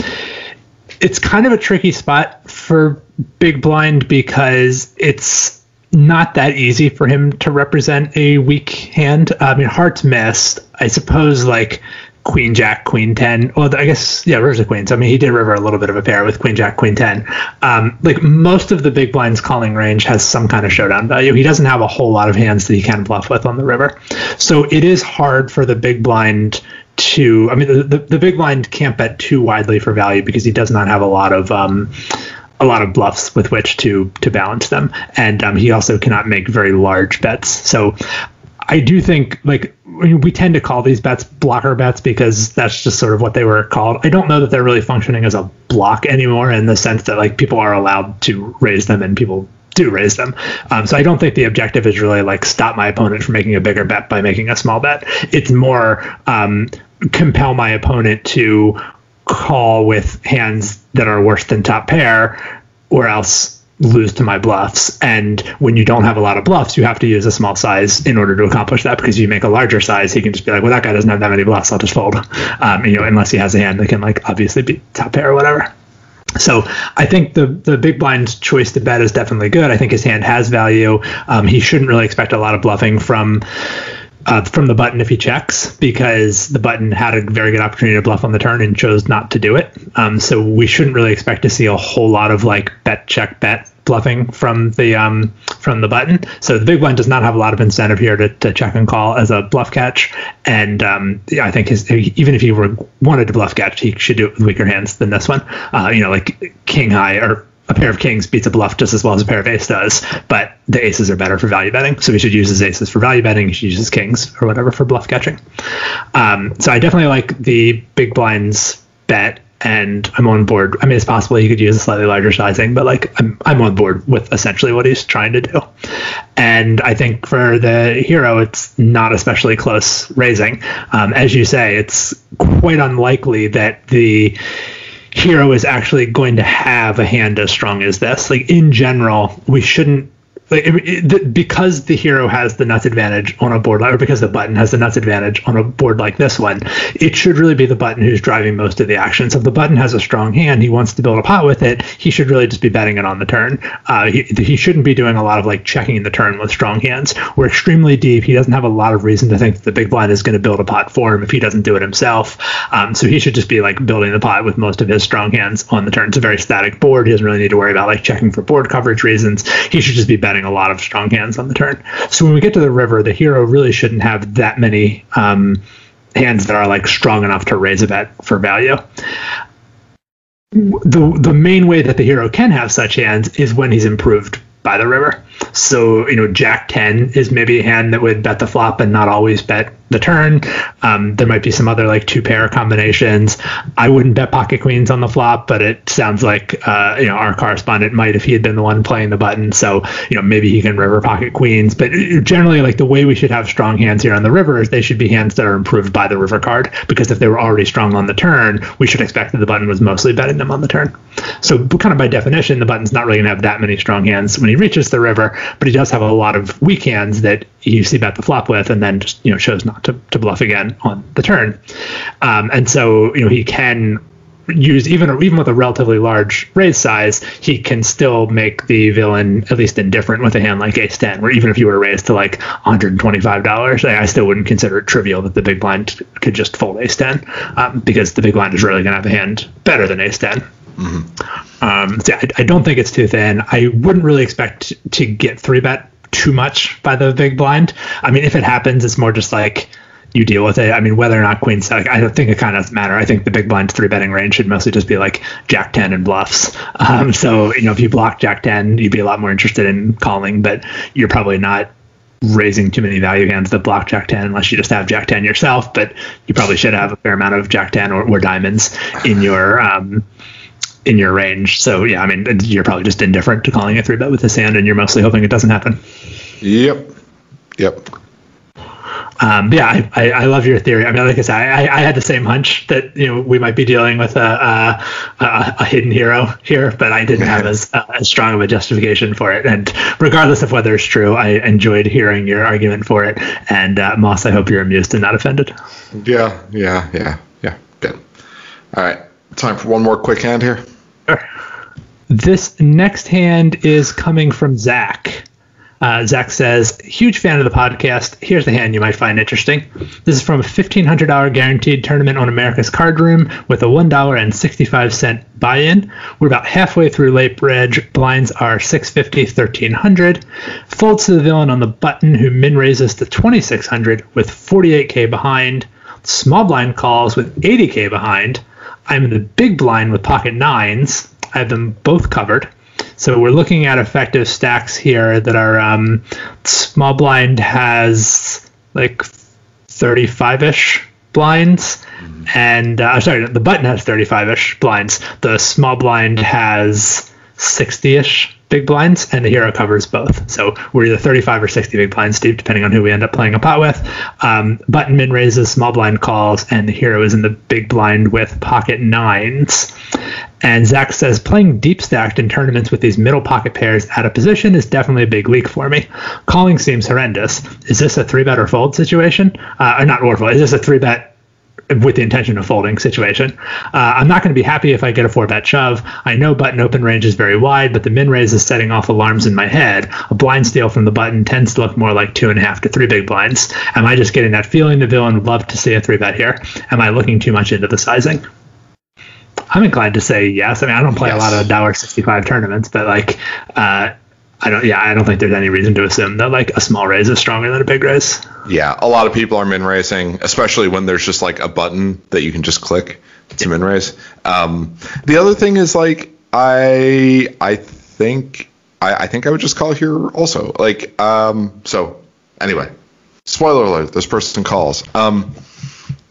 it's kind of a tricky spot for big blind because it's not that easy for him to represent a weak hand. I mean, hearts missed. I suppose like Queen Jack, Queen Ten. Well, I guess yeah, rivers of queens. I mean, he did river a little bit of a pair with Queen Jack, Queen Ten. Um, like most of the big blinds calling range has some kind of showdown value. He doesn't have a whole lot of hands that he can bluff with on the river, so it is hard for the big blind to. I mean, the the, the big blind can't bet too widely for value because he does not have a lot of. Um, a lot of bluffs with which to to balance them, and um, he also cannot make very large bets. So I do think like we tend to call these bets blocker bets because that's just sort of what they were called. I don't know that they're really functioning as a block anymore in the sense that like people are allowed to raise them and people do raise them. Um, so I don't think the objective is really like stop my opponent from making a bigger bet by making a small bet. It's more um, compel my opponent to call with hands that are worse than top pair, or else lose to my bluffs. And when you don't have a lot of bluffs, you have to use a small size in order to accomplish that. Because if you make a larger size, he can just be like, well, that guy doesn't have that many bluffs. I'll just fold. Um, you know, unless he has a hand that can like obviously be top pair or whatever. So I think the the big blind choice to bet is definitely good. I think his hand has value. Um, he shouldn't really expect a lot of bluffing from uh, from the button if he checks because the button had a very good opportunity to bluff on the turn and chose not to do it. Um, so we shouldn't really expect to see a whole lot of like bet check bet bluffing from the um, from the button. So the big blind does not have a lot of incentive here to, to check and call as a bluff catch. And um, I think his even if he were wanted to bluff catch, he should do it with weaker hands than this one. Uh, you know, like king high or a pair of kings beats a bluff just as well as a pair of ace does, but the aces are better for value betting. So we should use his aces for value betting. He should use his kings or whatever for bluff catching. Um, so I definitely like the big blinds bet, and I'm on board. I mean, it's possible he could use a slightly larger sizing, but like I'm I'm on board with essentially what he's trying to do. And I think for the hero, it's not especially close raising. Um, as you say, it's quite unlikely that the hero is actually going to have a hand as strong as this. Like in general, we shouldn't like it, it, because the hero has the nuts advantage on a board like, or because the button has the nuts advantage on a board like this one it should really be the button who's driving most of the action. So if the button has a strong hand he wants to build a pot with it he should really just be betting it on the turn. Uh, he, he shouldn't be doing a lot of like checking the turn with strong hands. We're extremely deep. He doesn't have a lot of reason to think that the big blind is going to build a pot for him if he doesn't do it himself. Um, so he should just be like building the pot with most of his strong hands on the turn. It's a very static board. He doesn't really need to worry about like checking for board coverage reasons. He should just be betting a lot of strong hands on the turn. So when we get to the river, the hero really shouldn't have that many um, hands that are like strong enough to raise a bet for value. The the main way that the hero can have such hands is when he's improved by the river. So, you know, Jack 10 is maybe a hand that would bet the flop and not always bet the turn. Um, there might be some other like two pair combinations. I wouldn't bet pocket queens on the flop, but it sounds like, uh, you know, our correspondent might if he had been the one playing the button. So, you know, maybe he can river pocket queens. But generally, like the way we should have strong hands here on the river is they should be hands that are improved by the river card because if they were already strong on the turn, we should expect that the button was mostly betting them on the turn. So, kind of by definition, the button's not really going to have that many strong hands when he reaches the river, but he does have a lot of weak hands that you see bet the flop with, and then just you know chose not to, to bluff again on the turn. Um, and so you know he can use even even with a relatively large raise size, he can still make the villain at least indifferent with a hand like Ace Ten. Where even if you were raised to like 125 dollars, I still wouldn't consider it trivial that the big blind could just fold Ace Ten um, because the big blind is really going to have a hand better than Ace 10 mm-hmm. um, so I, I don't think it's too thin. I wouldn't really expect to get three bet too much by the big blind. I mean, if it happens, it's more just like you deal with it. I mean, whether or not queen set, I don't think it kind of matter. I think the big blind three betting range should mostly just be like Jack ten and bluffs. Um, so you know, if you block Jack ten, you'd be a lot more interested in calling, but you're probably not raising too many value hands that block Jack ten unless you just have Jack ten yourself. But you probably should have a fair amount of Jack ten or, or diamonds in your um, in your range. So yeah, I mean, you're probably just indifferent to calling a three bet with this hand, and you're mostly hoping it doesn't happen. Yep. Yep. Um, yeah, I, I, I, love your theory. I mean, like I said, I, I had the same hunch that you know we might be dealing with a, a, a, a hidden hero here, but I didn't have as uh, as strong of a justification for it. And regardless of whether it's true, I enjoyed hearing your argument for it. And uh, Moss, I hope you're amused and not offended. Yeah, yeah, yeah, yeah. Good. All right, time for one more quick hand here. This next hand is coming from Zach. Uh, Zach says, huge fan of the podcast. Here's the hand you might find interesting. This is from a $1,500 guaranteed tournament on America's Card Room with a $1.65 buy in. We're about halfway through late reg. Blinds are 650 1300 Folds to the villain on the button, who min raises to 2600 with 48k behind. Small blind calls with 80k behind. I'm in the big blind with pocket nines. I have them both covered. So we're looking at effective stacks here that are um, small blind has like 35ish blinds mm-hmm. and uh, sorry the button has 35ish blinds the small blind has 60ish big blinds, and the hero covers both. So we're either 35 or 60 big blinds deep, depending on who we end up playing a pot with. Um, button min raises, small blind calls, and the hero is in the big blind with pocket nines. And Zach says playing deep stacked in tournaments with these middle pocket pairs out of position is definitely a big leak for me. Calling seems horrendous. Is this a three bet or fold situation? Uh, or not or fold. Is this a three bet with the intention of folding situation. Uh, I'm not going to be happy if I get a four bet shove. I know button open range is very wide, but the min raise is setting off alarms in my head. A blind steal from the button tends to look more like two and a half to three big blinds. Am I just getting that feeling the villain would love to see a three bet here? Am I looking too much into the sizing? I'm inclined to say yes. I mean, I don't play yes. a lot of dollar sixty-five tournaments, but like, uh, I don't. Yeah, I don't think there's any reason to assume that like a small raise is stronger than a big raise. Yeah, a lot of people are min raising, especially when there's just like a button that you can just click to min raise. Um, the other thing is like I I think I, I think I would just call here also. Like um, so anyway, spoiler alert: this person calls. Um,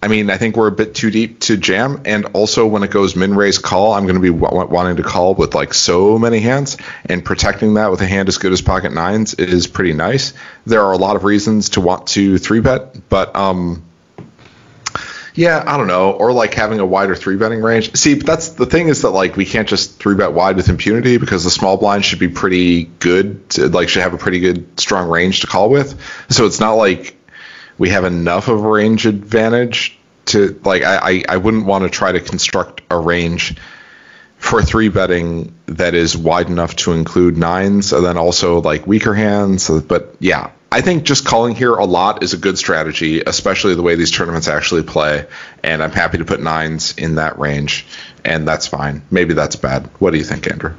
I mean, I think we're a bit too deep to jam, and also when it goes min raise call, I'm going to be w- wanting to call with like so many hands, and protecting that with a hand as good as pocket nines is pretty nice. There are a lot of reasons to want to three bet, but um, yeah, I don't know, or like having a wider three betting range. See, but that's the thing is that like we can't just three bet wide with impunity because the small blind should be pretty good, to, like should have a pretty good strong range to call with. So it's not like we have enough of a range advantage to like I, I wouldn't want to try to construct a range for three betting that is wide enough to include nines and then also like weaker hands. But yeah, I think just calling here a lot is a good strategy, especially the way these tournaments actually play. And I'm happy to put nines in that range, and that's fine. Maybe that's bad. What do you think, Andrew?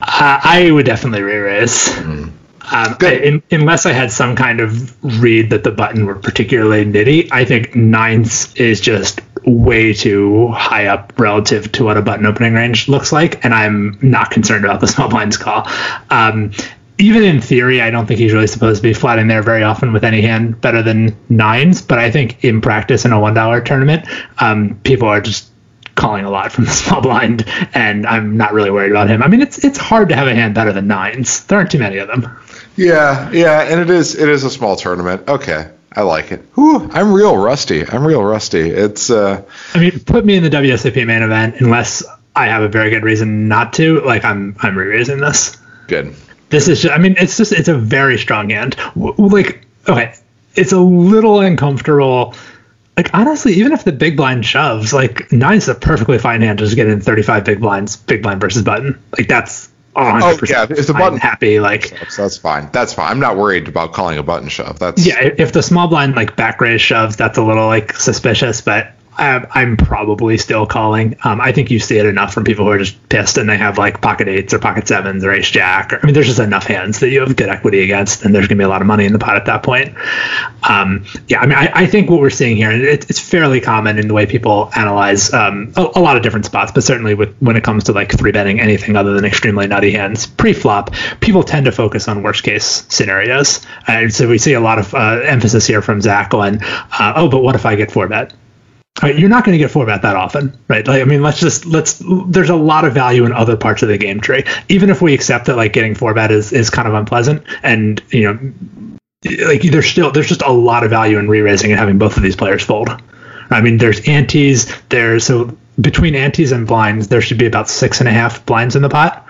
Uh, I would definitely re-raise. Mm. Um, in, unless I had some kind of read that the button were particularly nitty, I think nines is just way too high up relative to what a button opening range looks like, and I'm not concerned about the small blinds call. Um, even in theory, I don't think he's really supposed to be flatting there very often with any hand better than nines. But I think in practice in a one dollar tournament, um, people are just calling a lot from the small blind, and I'm not really worried about him. I mean, it's it's hard to have a hand better than nines. There aren't too many of them. Yeah, yeah, and it is it is a small tournament. Okay, I like it. Whew, I'm real rusty. I'm real rusty. It's. uh I mean, put me in the WSOP main event unless I have a very good reason not to. Like I'm I'm re-raising this. Good. This is. Just, I mean, it's just it's a very strong hand. Like okay, it's a little uncomfortable like honestly, even if the big blind shoves, like nine's a perfectly fine hand to just get in 35 big blinds, big blind versus button. Like that's 100% Oh, yeah, if the button- happy. Like So that's fine. That's fine. I'm not worried about calling a button shove. That's yeah, if if the small blind like back raise shoves, that's a little like suspicious, but I'm, I'm probably still calling. Um, I think you see it enough from people who are just pissed and they have like pocket eights or pocket sevens or ace jack. Or, I mean, there's just enough hands that you have good equity against, and there's going to be a lot of money in the pot at that point. Um, yeah, I mean, I, I think what we're seeing here, and it, it's fairly common in the way people analyze um, a, a lot of different spots, but certainly with when it comes to like three betting anything other than extremely nutty hands pre-flop, people tend to focus on worst case scenarios, and so we see a lot of uh, emphasis here from Zach on, uh, oh, but what if I get four bet? Right, you're not going to get four bet that often, right? Like, I mean, let's just let's. There's a lot of value in other parts of the game tree, even if we accept that like getting four bet is is kind of unpleasant, and you know, like there's still there's just a lot of value in re-raising and having both of these players fold. I mean, there's antes, there's so between antes and blinds, there should be about six and a half blinds in the pot.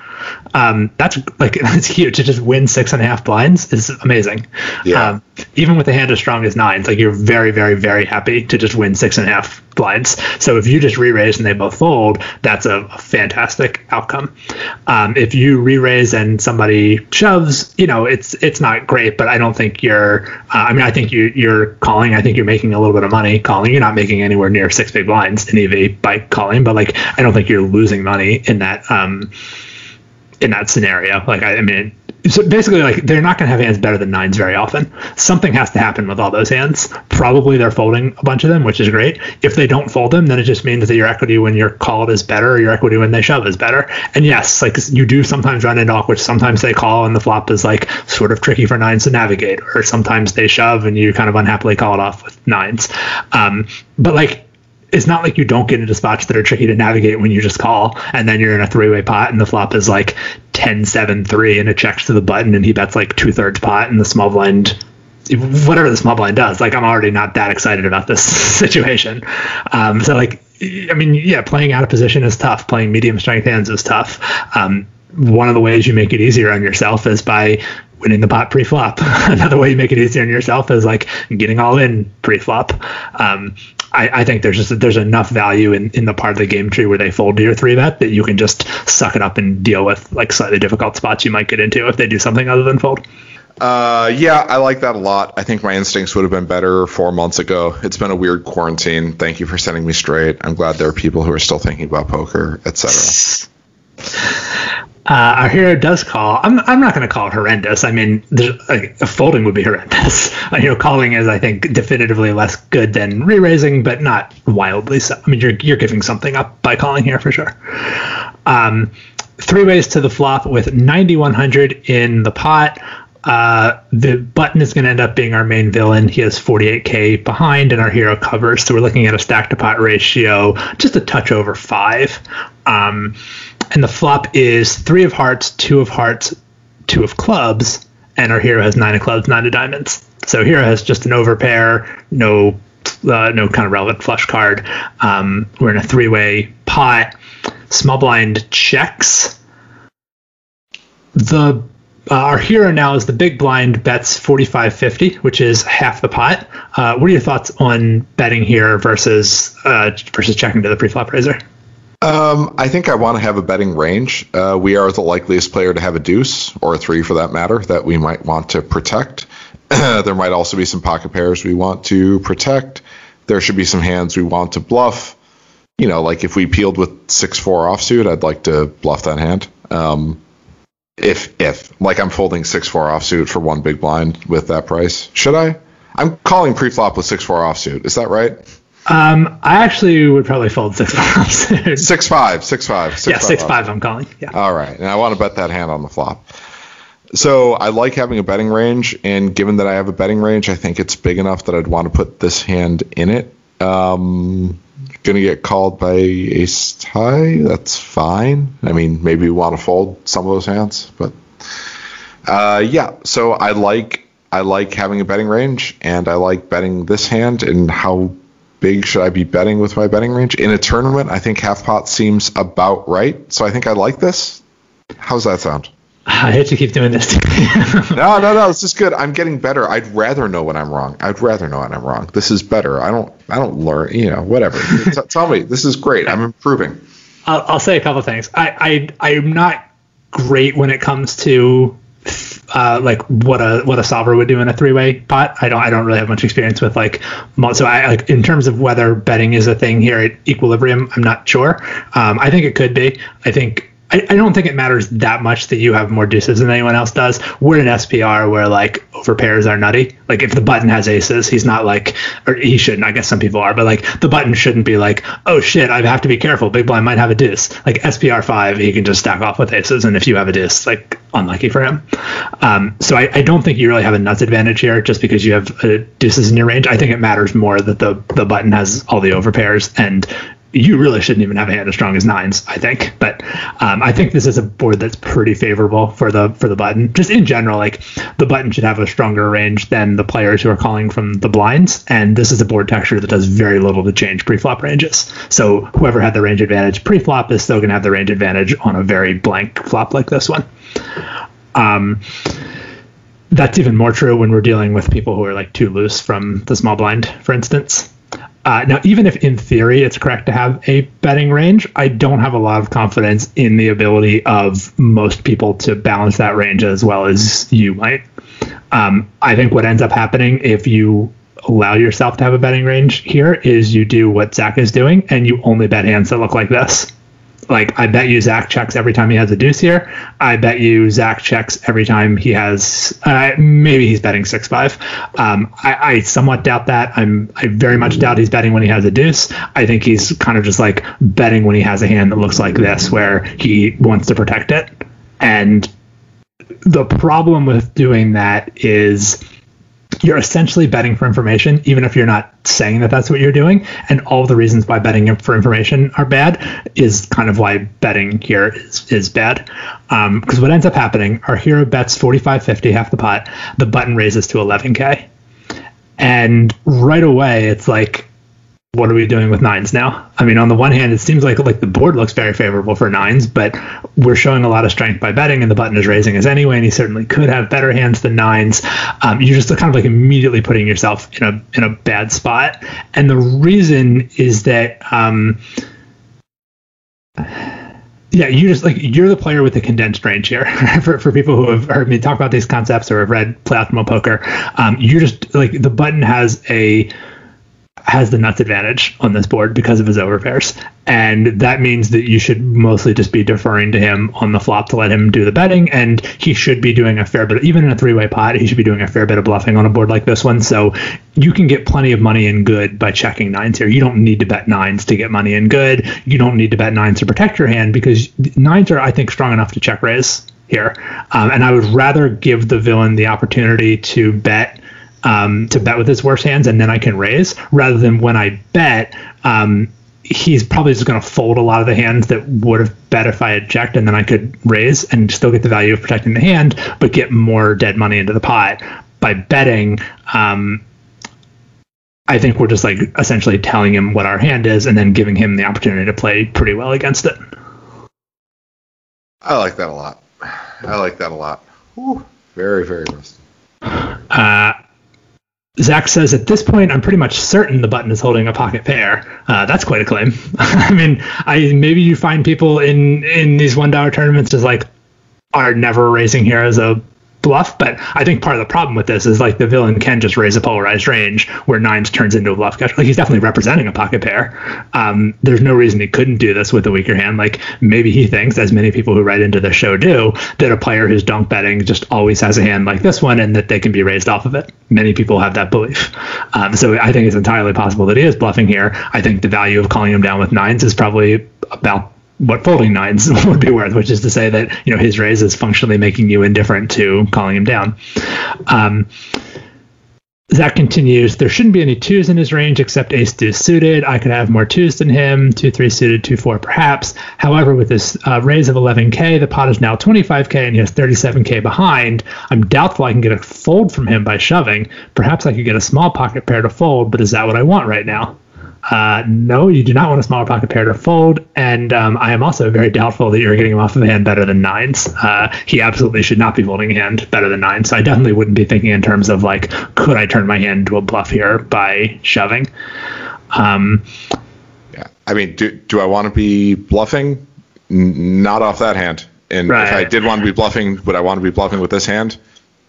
Um, that's like that's huge to just win six and a half blinds is amazing. Yeah. Um, even with a hand as strong as nines, like you're very, very, very happy to just win six and a half blinds. So if you just re-raise and they both fold, that's a, a fantastic outcome. Um, if you re-raise and somebody shoves, you know, it's it's not great, but I don't think you're. Uh, I mean, I think you you're calling. I think you're making a little bit of money calling. You're not making anywhere near six big blinds in EV by calling, but like I don't think you're losing money in that. Um, in that scenario. Like I, I mean, so basically, like they're not going to have hands better than nines very often. Something has to happen with all those hands. Probably they're folding a bunch of them, which is great. If they don't fold them, then it just means that your equity when you're called is better, or your equity when they shove is better. And yes, like you do sometimes run into awkward. Sometimes they call and the flop is like sort of tricky for nines to navigate, or sometimes they shove and you kind of unhappily call it off with nines. Um, but like it's not like you don't get into spots that are tricky to navigate when you just call and then you're in a three-way pot and the flop is like 10 7 3 and it checks to the button and he bets like two-thirds pot and the small blind whatever the small blind does. Like i'm already not that excited about this situation. Um, so like i mean yeah playing out of position is tough. Playing medium strength hands is tough. Um, one of the ways you make it easier on yourself is by winning the pot pre-flop. Another way you make it easier on yourself is like getting all in pre-flop. Um, I, I, think there's just there's enough value in, in the part of the game tree where they fold to your three bet that you can just suck it up and deal with like slightly difficult spots you might get into if they do something other than fold. Uh, yeah, I like that a lot. I think my instincts would have been better four months ago. It's been a weird quarantine. Thank you for setting me straight. I'm glad there are people who are still thinking about poker, etc. Uh, our hero does call. I'm, I'm not going to call it horrendous. I mean, like, folding would be horrendous. you know, calling is, I think, definitively less good than re-raising, but not wildly so. I mean, you're you're giving something up by calling here for sure. Um, three ways to the flop with 9100 in the pot. Uh, the button is going to end up being our main villain. He has 48k behind, and our hero covers. So we're looking at a stack to pot ratio just a touch over five. Um, and the flop is three of hearts, two of hearts, two of clubs, and our hero has nine of clubs, nine of diamonds. So hero has just an overpair, no uh, no kind of relevant flush card. Um, we're in a three way pot. Small blind checks. The uh, our hero now is the big blind bets 45-50 which is half the pot uh, what are your thoughts on betting here versus uh, versus checking to the pre-flop raiser um, I think I want to have a betting range. Uh, we are the likeliest player to have a deuce or a three for that matter that we might want to protect. there might also be some pocket pairs we want to protect. There should be some hands we want to bluff. You know, like if we peeled with six four offsuit, I'd like to bluff that hand. Um, if if like I'm folding six four offsuit for one big blind with that price, should I? I'm calling pre-flop with six four offsuit. Is that right? Um, I actually would probably fold six five. six five, six five, six yeah, five six five. I'm calling. Yeah. All right, and I want to bet that hand on the flop. So I like having a betting range, and given that I have a betting range, I think it's big enough that I'd want to put this hand in it. Um, gonna get called by ace high. That's fine. I mean, maybe we want to fold some of those hands, but uh, yeah. So I like I like having a betting range, and I like betting this hand. And how big should I be betting with my betting range in a tournament? I think half pot seems about right. So I think I like this. How's that sound? I hate to keep doing this. no, no, no. This is good. I'm getting better. I'd rather know when I'm wrong. I'd rather know when I'm wrong. This is better. I don't. I don't learn. You know, whatever. T- tell me. This is great. I'm improving. I'll, I'll say a couple things. I, I I'm not great when it comes to uh, like what a what a solver would do in a three way pot. I don't I don't really have much experience with like so I like in terms of whether betting is a thing here at Equilibrium. I'm not sure. Um, I think it could be. I think I, I, don't think it matters that much that you have more deuces than anyone else does. We're in an SPR where like over pairs are nutty. Like if the button has aces, he's not like, or he shouldn't. I guess some people are, but like the button shouldn't be like, oh shit, I have to be careful. Big blind might have a deuce. Like SPR five, he can just stack off with aces, and if you have a deuce, like unlucky for him. Um, so I, I, don't think you really have a nuts advantage here, just because you have uh, deuces in your range. I think it matters more that the the button has all the over pairs and you really shouldn't even have a hand as strong as nines, I think. But um, I think this is a board that's pretty favorable for the for the button. Just in general, like the button should have a stronger range than the players who are calling from the blinds. And this is a board texture that does very little to change pre-flop ranges. So whoever had the range advantage pre-flop is still going to have the range advantage on a very blank flop like this one. Um, that's even more true when we're dealing with people who are like too loose from the small blind, for instance. Uh, now, even if in theory it's correct to have a betting range, I don't have a lot of confidence in the ability of most people to balance that range as well as you might. Um, I think what ends up happening if you allow yourself to have a betting range here is you do what Zach is doing and you only bet hands that look like this like I bet you Zach checks every time he has a deuce here. I bet you Zach checks every time he has uh, maybe he's betting six five. Um, I, I, somewhat doubt that. I'm I very much doubt he's betting when he has a deuce. I think he's kind of just like betting when he has a hand that looks like this, where he wants to protect it. And the problem with doing that is you're essentially betting for information, even if you're not saying that that's what you're doing. And all the reasons why betting for information are bad is kind of why betting here is, is bad. Because um, what ends up happening, our hero bets 45.50, half the pot, the button raises to 11K. And right away, it's like, what are we doing with nines now? I mean, on the one hand, it seems like like the board looks very favorable for nines, but we're showing a lot of strength by betting, and the button is raising us anyway, and he certainly could have better hands than nines. Um, you're just kind of like immediately putting yourself in a in a bad spot, and the reason is that. Um, yeah, you just like you're the player with the condensed range here. for, for people who have heard me talk about these concepts or have read Play Optimal Poker, um, you're just like the button has a has the nuts advantage on this board because of his overpairs. And that means that you should mostly just be deferring to him on the flop to let him do the betting. And he should be doing a fair bit, of, even in a three way pot, he should be doing a fair bit of bluffing on a board like this one. So you can get plenty of money in good by checking nines here. You don't need to bet nines to get money in good. You don't need to bet nines to protect your hand because nines are, I think, strong enough to check raise here. Um, and I would rather give the villain the opportunity to bet um, to bet with his worst hands, and then I can raise, rather than when I bet, um, he's probably just going to fold a lot of the hands that would have bet if I eject, and then I could raise and still get the value of protecting the hand, but get more dead money into the pot by betting. Um, I think we're just like essentially telling him what our hand is, and then giving him the opportunity to play pretty well against it. I like that a lot. I like that a lot. Whew. Very, very rusty. Uh, Zach says, at this point, I'm pretty much certain the button is holding a pocket pair. Uh, that's quite a claim. I mean, I maybe you find people in in these one dollar tournaments just like are never raising here as a bluff, but I think part of the problem with this is like the villain can just raise a polarized range where nines turns into a bluff catch. Like he's definitely representing a pocket pair. Um, there's no reason he couldn't do this with a weaker hand. Like maybe he thinks, as many people who write into the show do, that a player who's donk betting just always has a hand like this one and that they can be raised off of it. Many people have that belief. Um, so I think it's entirely possible that he is bluffing here. I think the value of calling him down with nines is probably about what folding nines would be worth, which is to say that you know his raise is functionally making you indifferent to calling him down. Um, Zach continues, there shouldn't be any twos in his range except ace deuce suited. I could have more twos than him, two three suited, two four perhaps. However, with this uh, raise of 11k, the pot is now 25k and he has 37k behind. I'm doubtful I can get a fold from him by shoving. Perhaps I could get a small pocket pair to fold, but is that what I want right now? Uh, no, you do not want a smaller pocket pair to fold, and um, I am also very doubtful that you're getting him off of a hand better than nines. Uh, he absolutely should not be folding a hand better than nines. So I definitely wouldn't be thinking in terms of like, could I turn my hand into a bluff here by shoving? Um, yeah, I mean, do do I want to be bluffing? N- not off that hand. And right. if I did want to be bluffing, would I want to be bluffing with this hand?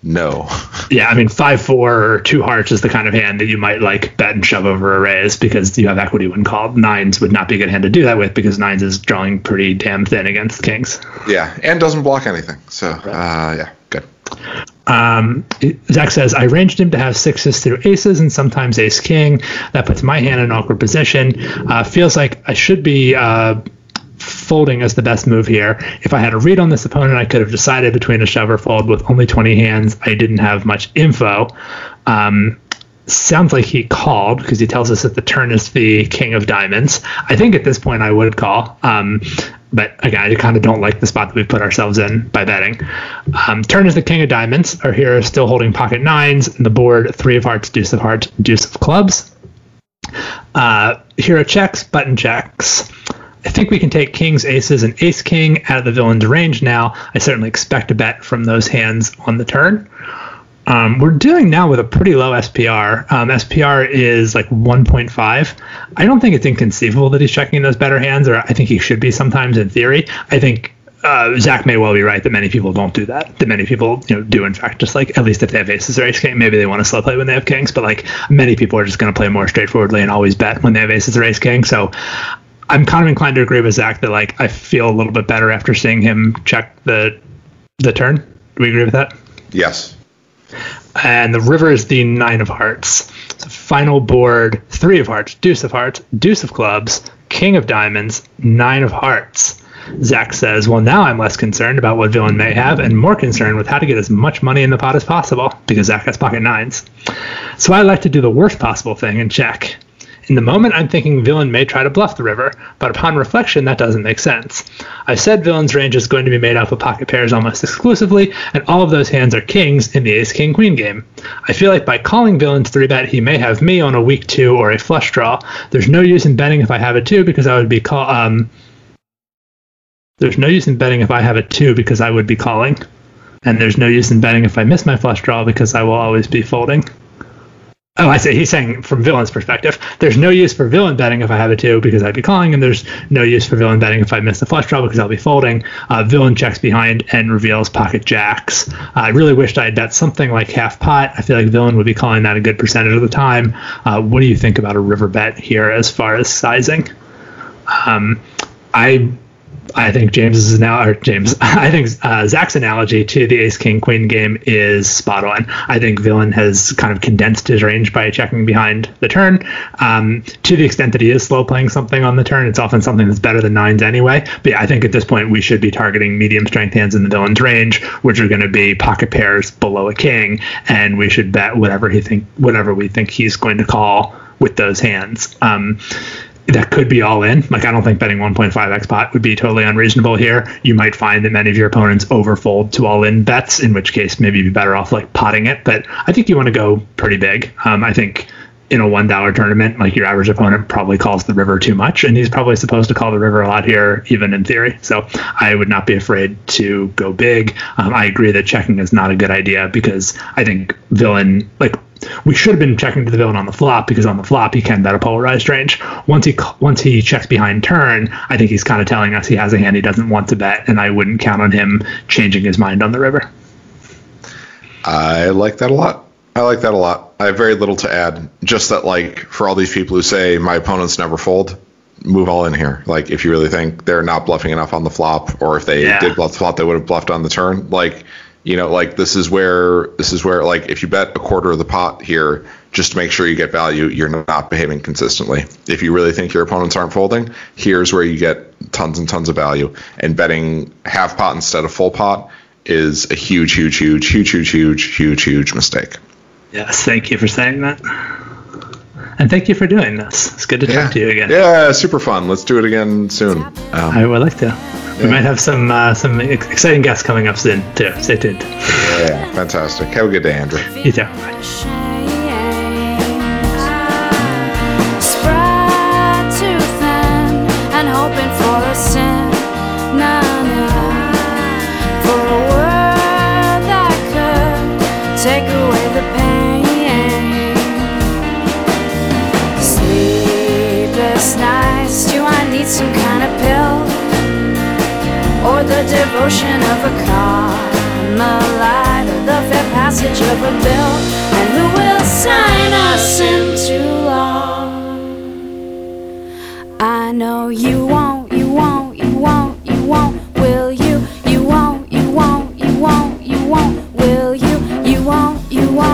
No. yeah, I mean, five four or two hearts is the kind of hand that you might like bet and shove over a raise because you have equity when called. Nines would not be a good hand to do that with because nines is drawing pretty damn thin against kings. Yeah, and doesn't block anything. So right. uh, yeah, good. Um, Zach says, I ranged him to have sixes through aces and sometimes ace king. That puts my hand in an awkward position. Uh, feels like I should be uh, folding as the best move here. If I had a read on this opponent, I could have decided between a shove or fold with only 20 hands. I didn't have much info. Um, sounds like he called because he tells us that the turn is the king of diamonds. I think at this point I would call. Um, but again, I kind of don't like the spot that we put ourselves in by betting. Um, turn is the king of diamonds. Our hero is still holding pocket nines. And the board, three of hearts, deuce of hearts, deuce of clubs. Uh, hero checks, button checks. I think we can take kings, aces, and ace king out of the villain's range now. I certainly expect a bet from those hands on the turn. Um, we're dealing now with a pretty low SPR. Um, SPR is like 1.5. I don't think it's inconceivable that he's checking those better hands, or I think he should be sometimes in theory. I think uh, Zach may well be right that many people don't do that. That many people, you know, do in fact just like at least if they have aces or ace king, maybe they want to slow play when they have kings, but like many people are just going to play more straightforwardly and always bet when they have aces or ace king. So I'm kind of inclined to agree with Zach that like I feel a little bit better after seeing him check the the turn. Do we agree with that? Yes. And the river is the nine of hearts. So final board, three of hearts, deuce of hearts, deuce of clubs, king of diamonds, nine of hearts. Zach says, Well, now I'm less concerned about what villain may have and more concerned with how to get as much money in the pot as possible because Zach has pocket nines. So I like to do the worst possible thing and check. In the moment, I'm thinking villain may try to bluff the river, but upon reflection, that doesn't make sense. I've said villain's range is going to be made up of pocket pairs almost exclusively, and all of those hands are kings in the ace king queen game. I feel like by calling villain's 3 bet, he may have me on a weak 2 or a flush draw. There's no use in betting if I have a 2 because I would be call um there's no use in betting if I have a 2 because I would be calling. And there's no use in betting if I miss my flush draw because I will always be folding. Oh, I see. He's saying from villain's perspective, there's no use for villain betting if I have a two because I'd be calling, and there's no use for villain betting if I miss the flush draw because I'll be folding. Uh, villain checks behind and reveals pocket jacks. Uh, I really wished I had bet something like half pot. I feel like villain would be calling that a good percentage of the time. Uh, what do you think about a river bet here as far as sizing? Um, I I think James's now or James, I think uh, Zach's analogy to the Ace King Queen game is spot on. I think Villain has kind of condensed his range by checking behind the turn. Um, to the extent that he is slow playing something on the turn, it's often something that's better than nines anyway. But yeah, I think at this point we should be targeting medium strength hands in the Villain's range, which are going to be pocket pairs below a king, and we should bet whatever he think whatever we think he's going to call with those hands. Um, that could be all in. Like I don't think betting 1.5x pot would be totally unreasonable here. You might find that many of your opponents overfold to all in bets, in which case maybe you'd be better off like potting it. But I think you want to go pretty big. Um, I think in a one dollar tournament, like your average opponent probably calls the river too much, and he's probably supposed to call the river a lot here, even in theory. So I would not be afraid to go big. Um, I agree that checking is not a good idea because I think villain like we should have been checking to the villain on the flop because on the flop he can bet a polarized range. Once he once he checks behind turn, I think he's kind of telling us he has a hand he doesn't want to bet, and I wouldn't count on him changing his mind on the river. I like that a lot. I like that a lot. I have very little to add. Just that, like, for all these people who say my opponents never fold, move all in here. Like, if you really think they're not bluffing enough on the flop, or if they yeah. did bluff the flop, they would have bluffed on the turn. Like, you know, like this is where this is where like if you bet a quarter of the pot here, just to make sure you get value, you're not behaving consistently. If you really think your opponents aren't folding, here's where you get tons and tons of value. And betting half pot instead of full pot is a huge, huge, huge, huge, huge, huge, huge, huge mistake. Yes, thank you for saying that and thank you for doing this it's good to yeah. talk to you again yeah super fun let's do it again soon um, i would like to we might have some uh, some exciting guests coming up soon too. Stay tuned. Yeah, fantastic. Have a good day, Andrew. You too. Bye. the devotion of a Carmelite, the fair passage of a bill, and who will sign us into law? I know you won't, you won't, you won't, you won't, will you? You won't, you won't, you won't, you won't, will you? You won't, you won't.